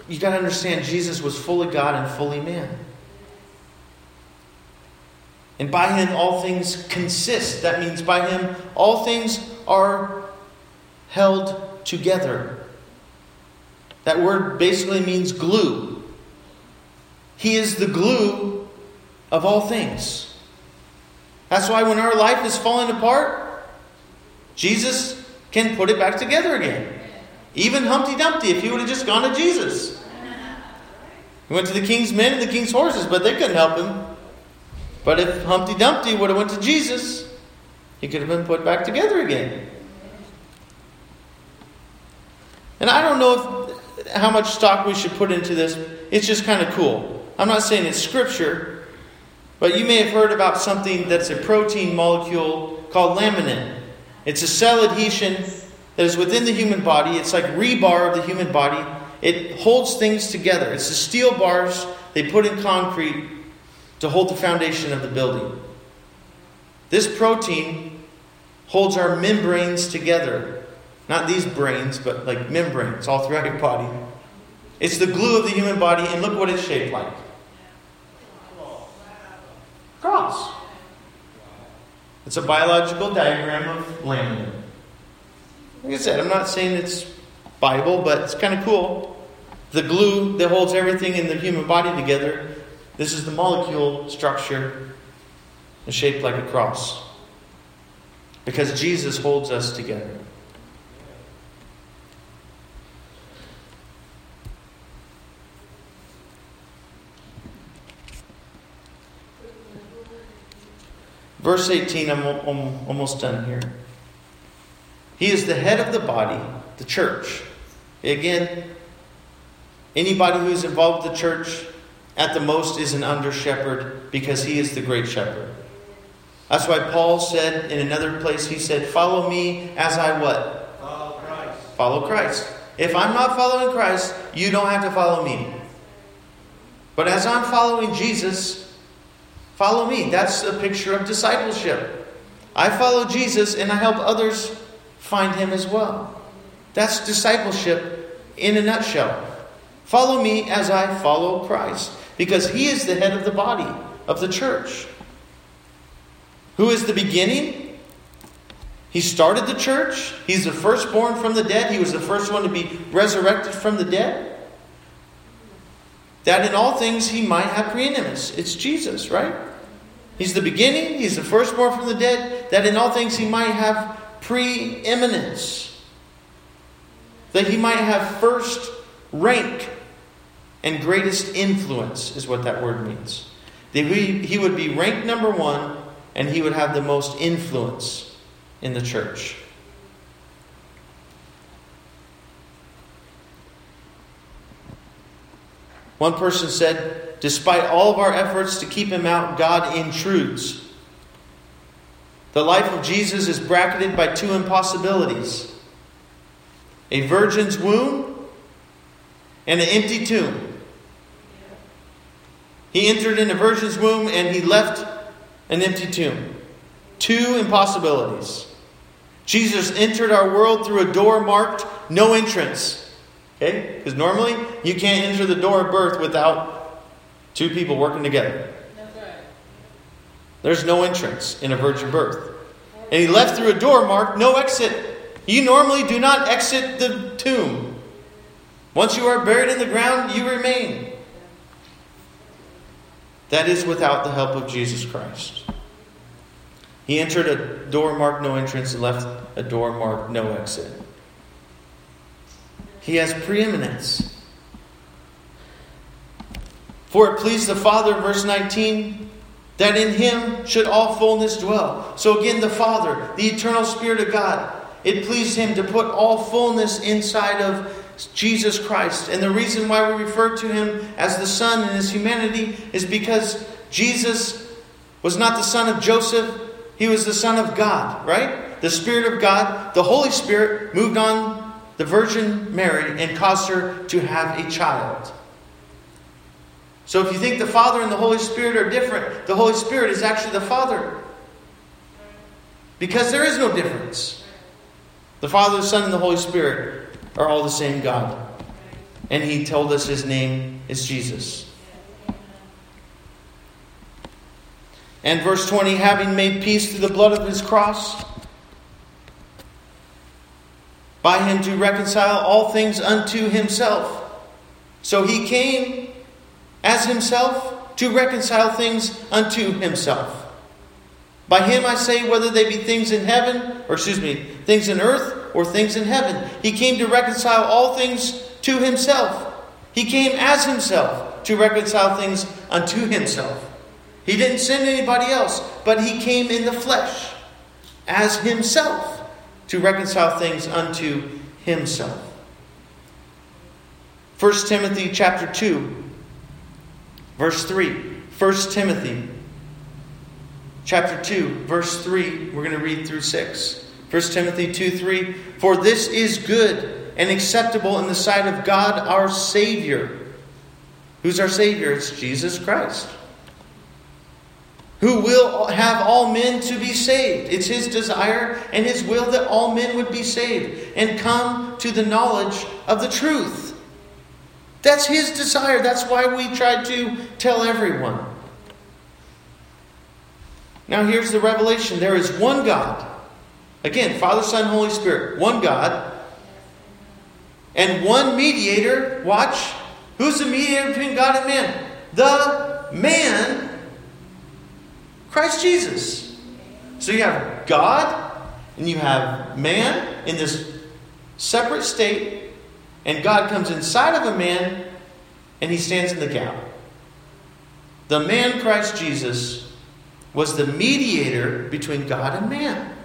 you got to understand Jesus was fully God and fully man. And by him, all things consist. That means by him, all things are held together. That word basically means glue. He is the glue of all things. That's why when our life is falling apart, Jesus can put it back together again. Even Humpty Dumpty, if he would have just gone to Jesus. He went to the king's men and the king's horses, but they couldn't help him. But if Humpty Dumpty would have went to Jesus, he could have been put back together again. And I don't know if, how much stock we should put into this. It's just kind of cool. I'm not saying it's scripture, but you may have heard about something that's a protein molecule called laminin. It's a cell adhesion that is within the human body. It's like rebar of the human body it holds things together. It's the steel bars they put in concrete to hold the foundation of the building. This protein holds our membranes together. Not these brains, but like membranes all throughout your body. It's the glue of the human body, and look what it's shaped like. Cross. It's a biological diagram of laminin. Like I said, I'm not saying it's Bible, but it's kind of cool. The glue that holds everything in the human body together, this is the molecule structure shaped like a cross. Because Jesus holds us together. Verse 18, I'm almost done here. He is the head of the body, the church. Again, anybody who's involved with the church at the most is an under shepherd because he is the great shepherd. That's why Paul said in another place, he said, Follow me as I what? Follow Christ. Follow Christ. If I'm not following Christ, you don't have to follow me. But as I'm following Jesus, follow me. That's a picture of discipleship. I follow Jesus and I help others find him as well. That's discipleship in a nutshell. Follow me as I follow Christ, because he is the head of the body of the church. Who is the beginning? He started the church. He's the firstborn from the dead. He was the first one to be resurrected from the dead. That in all things he might have preeminence. It's Jesus, right? He's the beginning. He's the firstborn from the dead. That in all things he might have preeminence. That he might have first rank and greatest influence, is what that word means. He would be ranked number one and he would have the most influence in the church. One person said, Despite all of our efforts to keep him out, God intrudes. The life of Jesus is bracketed by two impossibilities a virgin's womb and an empty tomb. He entered in a virgin's womb and he left an empty tomb. Two impossibilities. Jesus entered our world through a door marked no entrance. Okay? Because normally you can't enter the door of birth without two people working together. There's no entrance in a virgin birth. And he left through a door marked no exit. You normally do not exit the tomb. Once you are buried in the ground, you remain. That is without the help of Jesus Christ. He entered a door marked no entrance and left a door marked no exit. He has preeminence. For it pleased the Father, verse 19, that in him should all fullness dwell. So again, the Father, the eternal Spirit of God, it pleased him to put all fullness inside of Jesus Christ. And the reason why we refer to him as the Son in his humanity is because Jesus was not the son of Joseph, he was the Son of God, right? The Spirit of God, the Holy Spirit, moved on the Virgin Mary and caused her to have a child. So if you think the Father and the Holy Spirit are different, the Holy Spirit is actually the Father. Because there is no difference. The Father, the Son, and the Holy Spirit are all the same God. And he told us his name is Jesus. And verse 20, having made peace through the blood of his cross, by him to reconcile all things unto himself. So he came as himself to reconcile things unto himself. By him I say, whether they be things in heaven, or excuse me, things in earth, or things in heaven. He came to reconcile all things to himself. He came as himself to reconcile things unto himself. He didn't send anybody else, but he came in the flesh as himself to reconcile things unto himself. 1 Timothy chapter 2 verse 3. 1 Timothy chapter 2 verse 3. We're going to read through 6. 1 Timothy 2 3. For this is good and acceptable in the sight of God our Savior. Who's our Savior? It's Jesus Christ. Who will have all men to be saved. It's His desire and His will that all men would be saved and come to the knowledge of the truth. That's His desire. That's why we try to tell everyone. Now, here's the revelation there is one God Again, Father, Son, Holy Spirit, one God, and one mediator. Watch. Who's the mediator between God and man? The man, Christ Jesus. So you have God and you have man in this separate state, and God comes inside of a man and he stands in the gap. The man, Christ Jesus, was the mediator between God and man,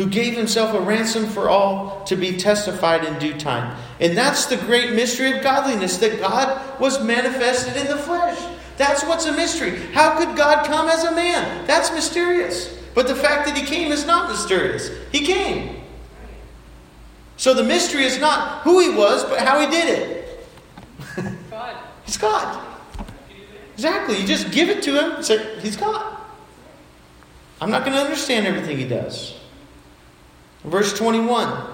who gave himself a ransom for all to be testified in due time. And that's the great mystery of godliness that God was manifested in the flesh. That's what's a mystery. How could God come as a man? That's mysterious. But the fact that he came is not mysterious. He came. So the mystery is not who he was, but how he did it. God. he's God. Exactly. You just give it to him say, He's God. I'm not going to understand everything he does. Verse 21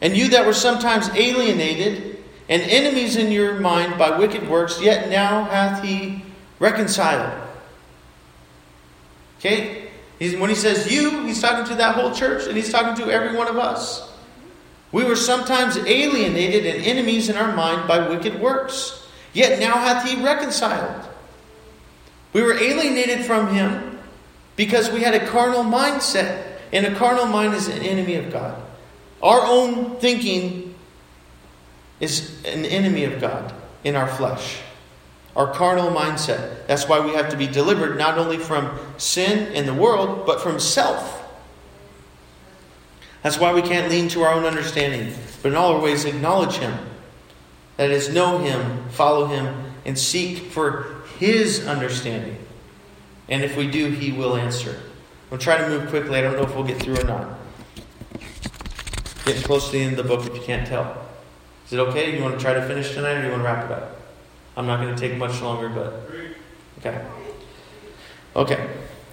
And you that were sometimes alienated and enemies in your mind by wicked works, yet now hath he reconciled. Okay? He's, when he says you, he's talking to that whole church and he's talking to every one of us. We were sometimes alienated and enemies in our mind by wicked works, yet now hath he reconciled. We were alienated from him because we had a carnal mindset, and a carnal mind is an enemy of God. Our own thinking is an enemy of God in our flesh, our carnal mindset. That's why we have to be delivered not only from sin in the world, but from self. That's why we can't lean to our own understanding, but in all our ways acknowledge Him. That is, know Him, follow Him, and seek for His understanding. And if we do, He will answer. We'll try to move quickly. I don't know if we'll get through or not. Getting close to the end of the book if you can't tell. Is it okay? You want to try to finish tonight or you want to wrap it up? I'm not going to take much longer, but. Okay. Okay.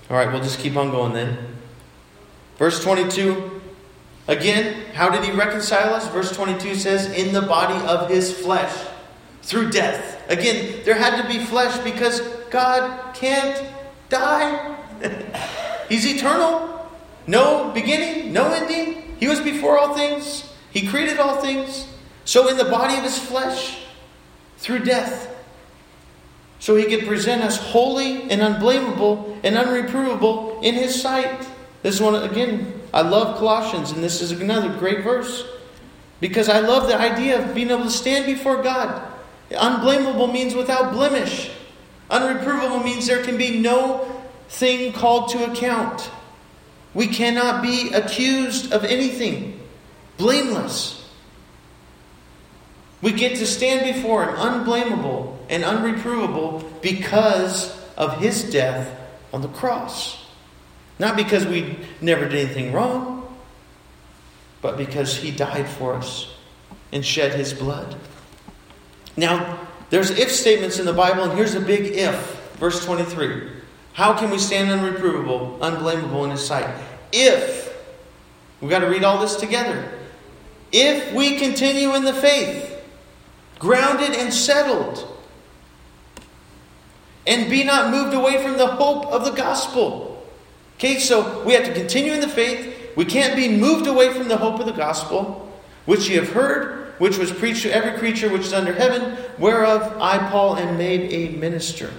All right, we'll just keep on going then. Verse 22. Again, how did he reconcile us? Verse 22 says, in the body of his flesh through death. Again, there had to be flesh because God can't die. He's eternal. No beginning, no ending. He was before all things. He created all things. So, in the body of his flesh, through death, so he could present us holy and unblameable and unreprovable in his sight. This is one, again, I love Colossians, and this is another great verse because I love the idea of being able to stand before God. Unblameable means without blemish, unreprovable means there can be no thing called to account. We cannot be accused of anything, blameless. We get to stand before Him unblameable and unreprovable because of His death on the cross. Not because we never did anything wrong, but because He died for us and shed His blood. Now, there's if statements in the Bible, and here's a big if. Verse 23. How can we stand unreprovable, unblameable in His sight? If, we've got to read all this together. If we continue in the faith, grounded and settled. And be not moved away from the hope of the gospel. Okay, so we have to continue in the faith. We can't be moved away from the hope of the gospel, which ye have heard, which was preached to every creature which is under heaven, whereof I, Paul, am made a minister.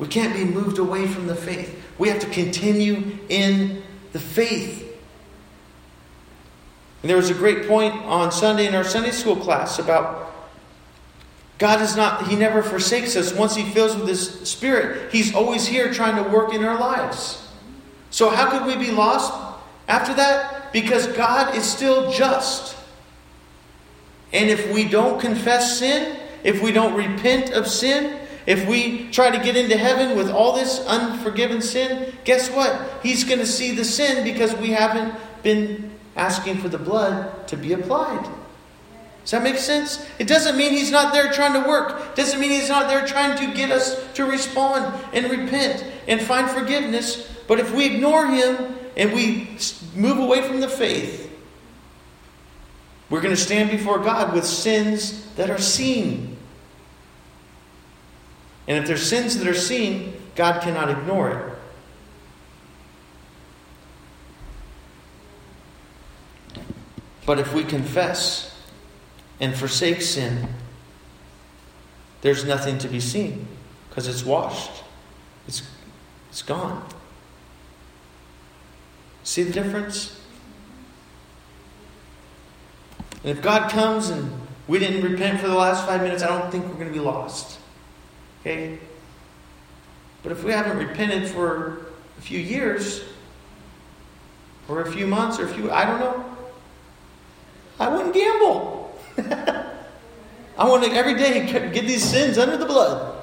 We can't be moved away from the faith. We have to continue in the faith. And there was a great point on Sunday in our Sunday school class about God is not, He never forsakes us. Once He fills with His Spirit, He's always here trying to work in our lives. So, how could we be lost after that? Because God is still just. And if we don't confess sin, if we don't repent of sin, if we try to get into heaven with all this unforgiven sin, guess what? He's going to see the sin because we haven't been asking for the blood to be applied. Does that make sense? It doesn't mean he's not there trying to work. It doesn't mean he's not there trying to get us to respond and repent and find forgiveness. But if we ignore him and we move away from the faith, we're going to stand before God with sins that are seen. And if there's sins that are seen, God cannot ignore it. But if we confess and forsake sin, there's nothing to be seen because it's washed, it's, it's gone. See the difference? And if God comes and we didn't repent for the last five minutes, I don't think we're going to be lost. Okay? But if we haven't repented for a few years, or a few months, or a few, I don't know, I wouldn't gamble. I want to every day get these sins under the blood.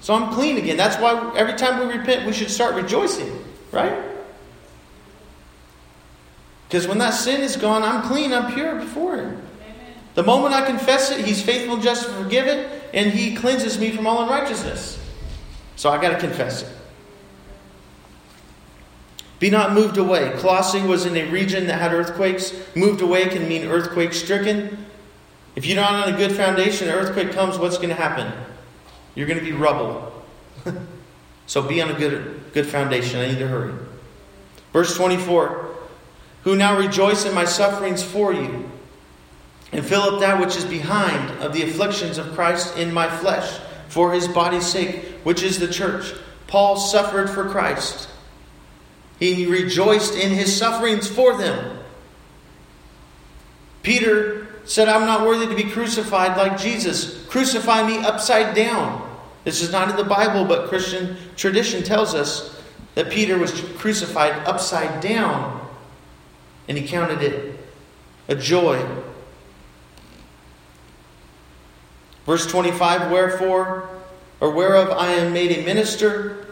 So I'm clean again. That's why every time we repent, we should start rejoicing, right? Because when that sin is gone, I'm clean, I'm pure before Him. The moment I confess it, He's faithful and just to forgive it, and He cleanses me from all unrighteousness. So I got to confess it. Be not moved away. Colossae was in a region that had earthquakes. Moved away can mean earthquake stricken. If you're not on a good foundation, an earthquake comes, what's going to happen? You're going to be rubble. so be on a good, good foundation. I need to hurry. Verse 24 Who now rejoice in my sufferings for you, and fill up that which is behind of the afflictions of Christ in my flesh, for his body's sake, which is the church. Paul suffered for Christ. He rejoiced in his sufferings for them. Peter said, I'm not worthy to be crucified like Jesus. Crucify me upside down. This is not in the Bible, but Christian tradition tells us that Peter was crucified upside down, and he counted it a joy. Verse 25 Wherefore, or whereof I am made a minister,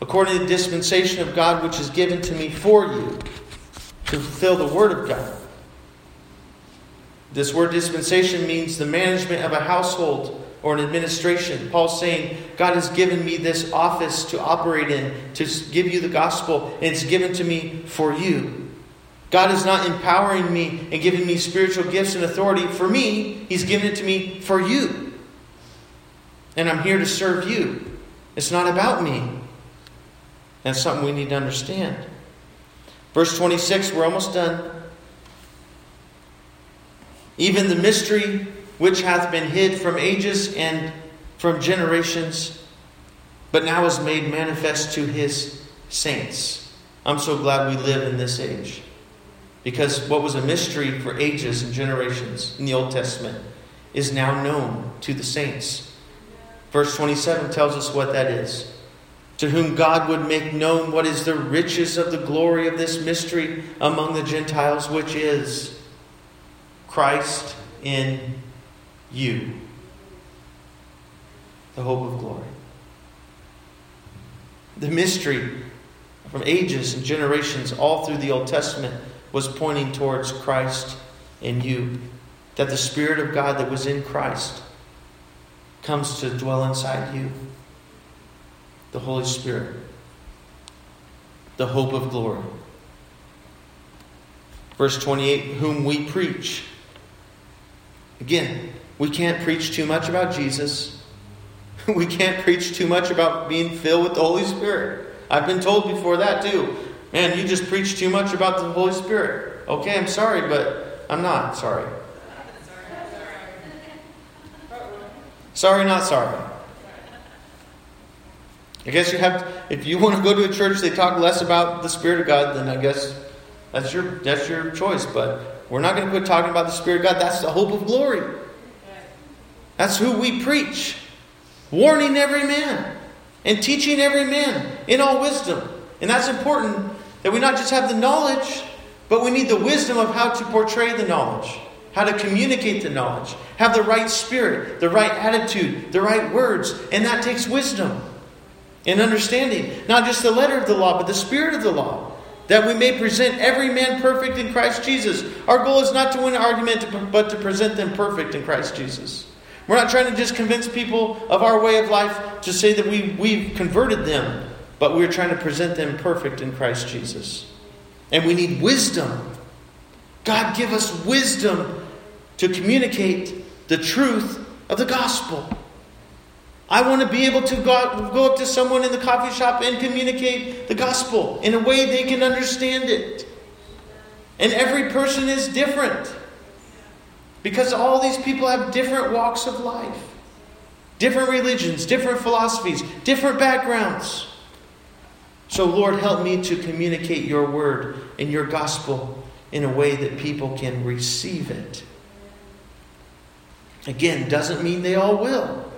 according to the dispensation of God which is given to me for you, to fulfill the word of God. This word dispensation means the management of a household or an administration. Paul's saying, God has given me this office to operate in, to give you the gospel, and it's given to me for you. God is not empowering me and giving me spiritual gifts and authority for me, He's given it to me for you. And I'm here to serve you. It's not about me. That's something we need to understand. Verse 26, we're almost done. Even the mystery which hath been hid from ages and from generations, but now is made manifest to his saints. I'm so glad we live in this age. Because what was a mystery for ages and generations in the Old Testament is now known to the saints. Verse 27 tells us what that is to whom God would make known what is the riches of the glory of this mystery among the Gentiles, which is Christ in you, the hope of glory. The mystery from ages and generations all through the Old Testament was pointing towards Christ in you. That the Spirit of God that was in Christ comes to dwell inside you the Holy Spirit, the hope of glory. Verse 28 Whom we preach. Again, we can't preach too much about Jesus. We can't preach too much about being filled with the Holy Spirit. I've been told before that too. Man, you just preach too much about the Holy Spirit. Okay, I'm sorry, but I'm not sorry. Sorry, not sorry. I guess you have, if you want to go to a church they talk less about the Spirit of God, then I guess that's your that's your choice. But we're not going to quit talking about the Spirit of God. That's the hope of glory. That's who we preach, warning every man and teaching every man in all wisdom. And that's important that we not just have the knowledge, but we need the wisdom of how to portray the knowledge, how to communicate the knowledge, have the right spirit, the right attitude, the right words, and that takes wisdom and understanding not just the letter of the law, but the spirit of the law, that we may present every man perfect in Christ Jesus. Our goal is not to win an argument, but to present them perfect in Christ Jesus. We're not trying to just convince people of our way of life to say that we, we've converted them, but we're trying to present them perfect in Christ Jesus. And we need wisdom. God, give us wisdom to communicate the truth of the gospel. I want to be able to go, go up to someone in the coffee shop and communicate the gospel in a way they can understand it. And every person is different. Because all these people have different walks of life, different religions, different philosophies, different backgrounds. So, Lord, help me to communicate your word and your gospel in a way that people can receive it. Again, doesn't mean they all will,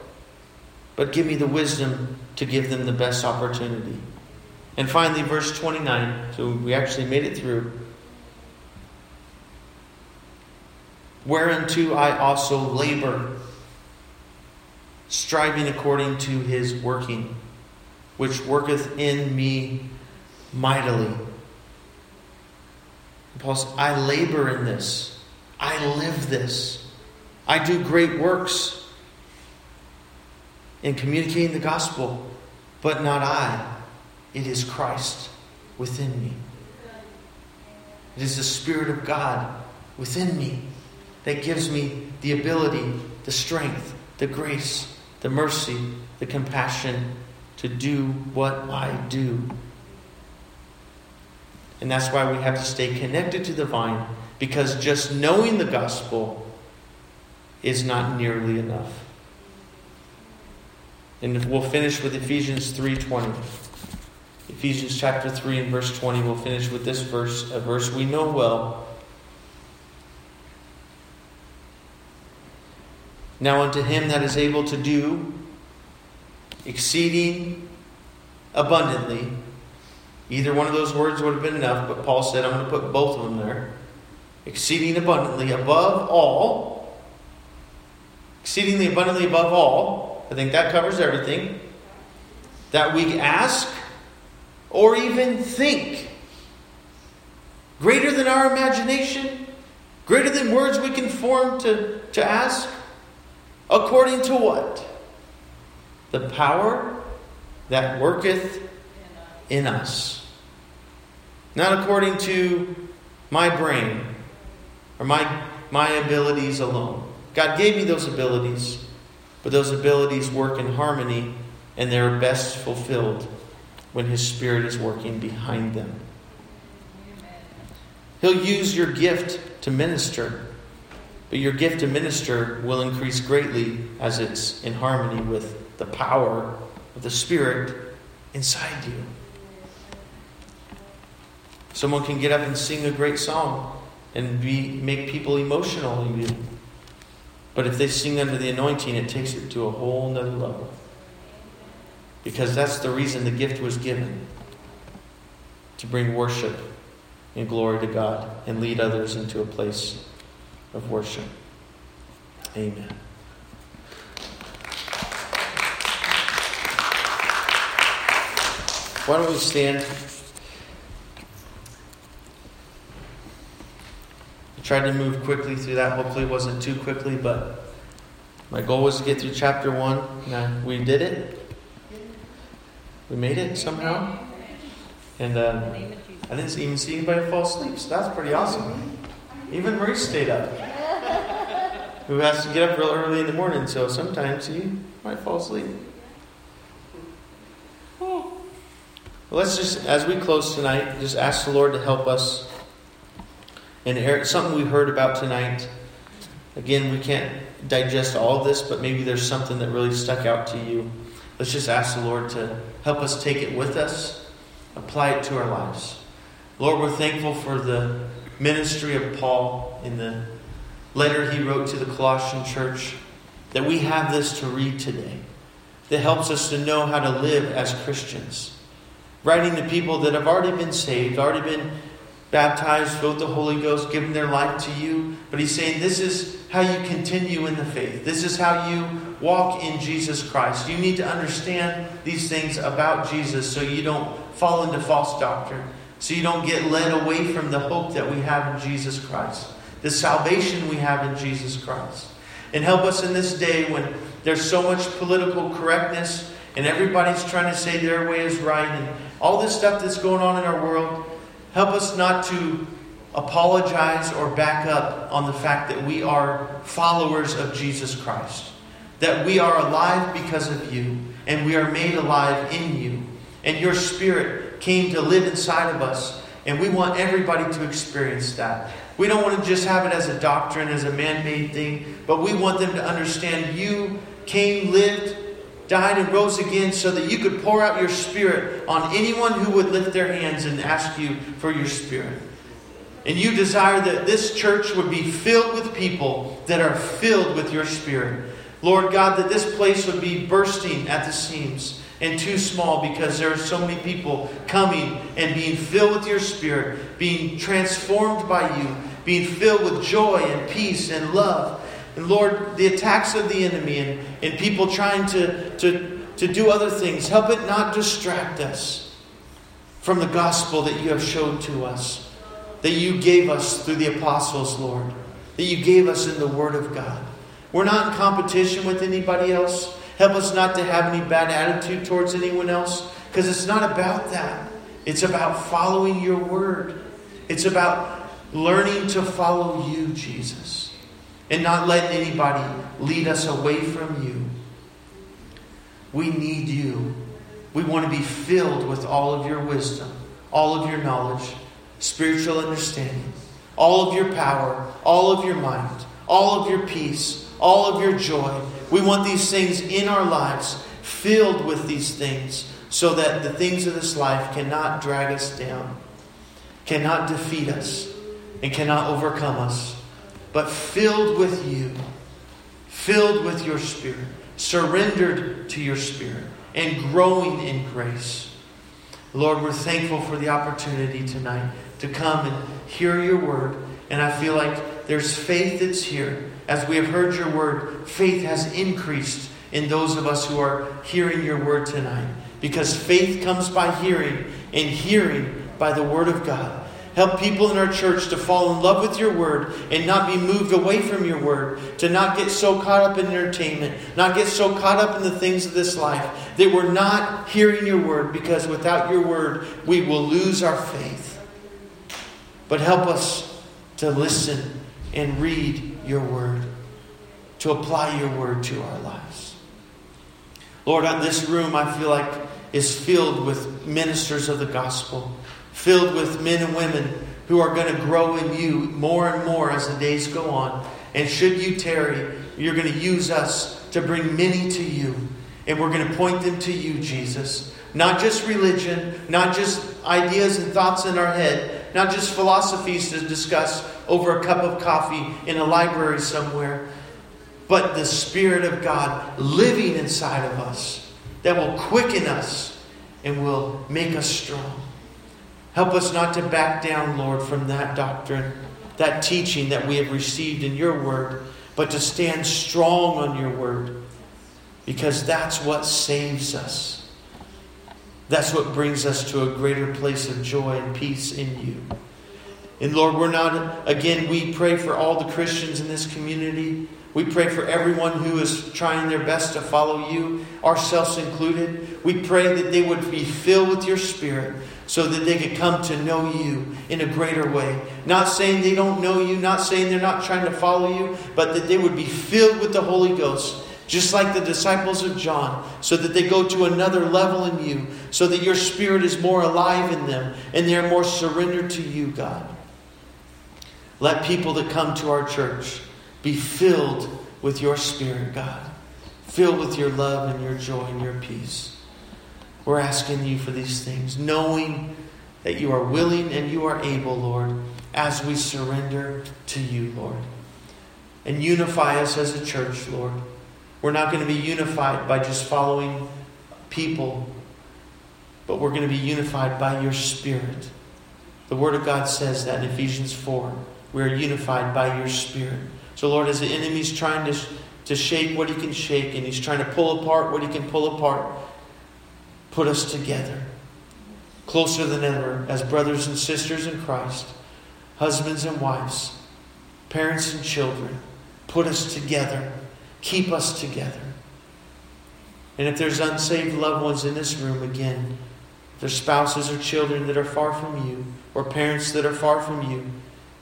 but give me the wisdom to give them the best opportunity. And finally, verse 29. So we actually made it through. Whereunto I also labor, striving according to his working, which worketh in me mightily. Paul says, I labor in this. I live this. I do great works in communicating the gospel, but not I. It is Christ within me. It is the Spirit of God within me that gives me the ability, the strength, the grace, the mercy, the compassion to do what I do. And that's why we have to stay connected to the vine, because just knowing the gospel is not nearly enough. And we'll finish with Ephesians 3:20. Ephesians chapter 3 and verse 20. We'll finish with this verse, a verse we know well. Now unto him that is able to do exceeding abundantly. Either one of those words would have been enough, but Paul said, I'm going to put both of them there. Exceeding abundantly above all. Exceedingly abundantly above all. I think that covers everything. That we ask or even think. Greater than our imagination, greater than words we can form to, to ask. According to what? The power that worketh in us. Not according to my brain or my, my abilities alone. God gave me those abilities, but those abilities work in harmony and they're best fulfilled when His Spirit is working behind them. He'll use your gift to minister, but your gift to minister will increase greatly as it's in harmony with the power of the Spirit inside you. Someone can get up and sing a great song and be, make people emotional even. But if they sing under the anointing, it takes it to a whole nother level. Because that's the reason the gift was given to bring worship and glory to God and lead others into a place of worship. Amen. Why don't we stand? I tried to move quickly through that. Hopefully, it wasn't too quickly, but my goal was to get through chapter one. And we did it. We made it somehow. And uh, I didn't even see anybody fall asleep, so that's pretty awesome. Even Maurice stayed up. Who has to get up real early in the morning, so sometimes he might fall asleep. Well, let's just, as we close tonight, just ask the Lord to help us. And something we heard about tonight. Again, we can't digest all of this, but maybe there's something that really stuck out to you. Let's just ask the Lord to help us take it with us, apply it to our lives. Lord, we're thankful for the ministry of Paul in the letter he wrote to the Colossian church, that we have this to read today, that helps us to know how to live as Christians. Writing to people that have already been saved, already been baptized, filled the Holy Ghost, given their life to you. But he's saying this is how you continue in the faith. This is how you walk in Jesus Christ. You need to understand these things about Jesus so you don't fall into false doctrine, so you don't get led away from the hope that we have in Jesus Christ, the salvation we have in Jesus Christ. And help us in this day when there's so much political correctness and everybody's trying to say their way is right and all this stuff that's going on in our world. Help us not to apologize or back up on the fact that we are followers of Jesus Christ. That we are alive because of you, and we are made alive in you. And your spirit came to live inside of us, and we want everybody to experience that. We don't want to just have it as a doctrine, as a man made thing, but we want them to understand you came, lived, died and rose again so that you could pour out your spirit on anyone who would lift their hands and ask you for your spirit. And you desire that this church would be filled with people that are filled with your Spirit. Lord God, that this place would be bursting at the seams and too small because there are so many people coming and being filled with your Spirit, being transformed by you, being filled with joy and peace and love. And Lord, the attacks of the enemy and, and people trying to, to, to do other things, help it not distract us from the gospel that you have showed to us, that you gave us through the apostles, Lord, that you gave us in the Word of God. We're not in competition with anybody else. Help us not to have any bad attitude towards anyone else, because it's not about that. It's about following your Word. It's about learning to follow you, Jesus, and not letting anybody lead us away from you. We need you. We want to be filled with all of your wisdom, all of your knowledge, spiritual understanding, all of your power, all of your mind, all of your peace, all of your joy. We want these things in our lives, filled with these things, so that the things of this life cannot drag us down, cannot defeat us, and cannot overcome us, but filled with you, filled with your Spirit, surrendered to your Spirit and growing in grace. Lord, we're thankful for the opportunity tonight to come and hear your word. And I feel like there's faith that's here. As we have heard your word, faith has increased in those of us who are hearing your word tonight. Because faith comes by hearing, and hearing by the word of God. Help people in our church to fall in love with your word and not be moved away from your word, to not get so caught up in entertainment, not get so caught up in the things of this life that we're not hearing your word because without your word we will lose our faith. But help us to listen and read your word, to apply your word to our lives. Lord, on this room I feel like is filled with ministers of the gospel filled with men and women who are going to grow in you more and more as the days go on. And should you tarry, you're going to use us to bring many to you. And we're going to point them to you, Jesus. Not just religion, not just ideas and thoughts in our head, not just philosophies to discuss over a cup of coffee in a library somewhere, but the Spirit of God living inside of us that will quicken us and will make us strong. Help us not to back down, Lord, from that doctrine, that teaching that we have received in your word, but to stand strong on your word, because that's what saves us. That's what brings us to a greater place of joy and peace in you. And Lord, we're not, again, we pray for all the Christians in this community. We pray for everyone who is trying their best to follow you, ourselves included. We pray that they would be filled with your Spirit, so that they could come to know you in a greater way. Not saying they don't know you, not saying they're not trying to follow you, but that they would be filled with the Holy Ghost, just like the disciples of John, so that they go to another level in you, so that your spirit is more alive in them and they're more surrendered to you, God. Let people that come to our church be filled with your spirit, God, filled with your love and your joy and your peace. We're asking you for these things, knowing that you are willing and you are able, Lord, as we surrender to you, Lord. And unify us as a church, Lord. We're not going to be unified by just following people, but we're going to be unified by your Spirit. The Word of God says that in Ephesians 4. We are unified by your Spirit. So, Lord, as the enemy's trying to, to shake what he can shake and he's trying to pull apart what he can pull apart, put us together, closer than ever, as brothers and sisters in Christ, husbands and wives, parents and children. Put us together, keep us together. And if there's unsaved loved ones in this room again, there's spouses or children that are far from you, or parents that are far from you,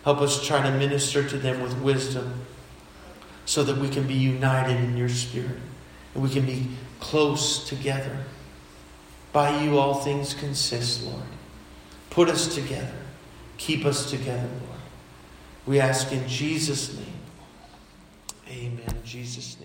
help us try to minister to them with wisdom so that we can be united in your spirit and we can be close together. By you all things consist, Lord. Put us together. Keep us together, Lord. We ask in Jesus' name. Amen. Jesus' name.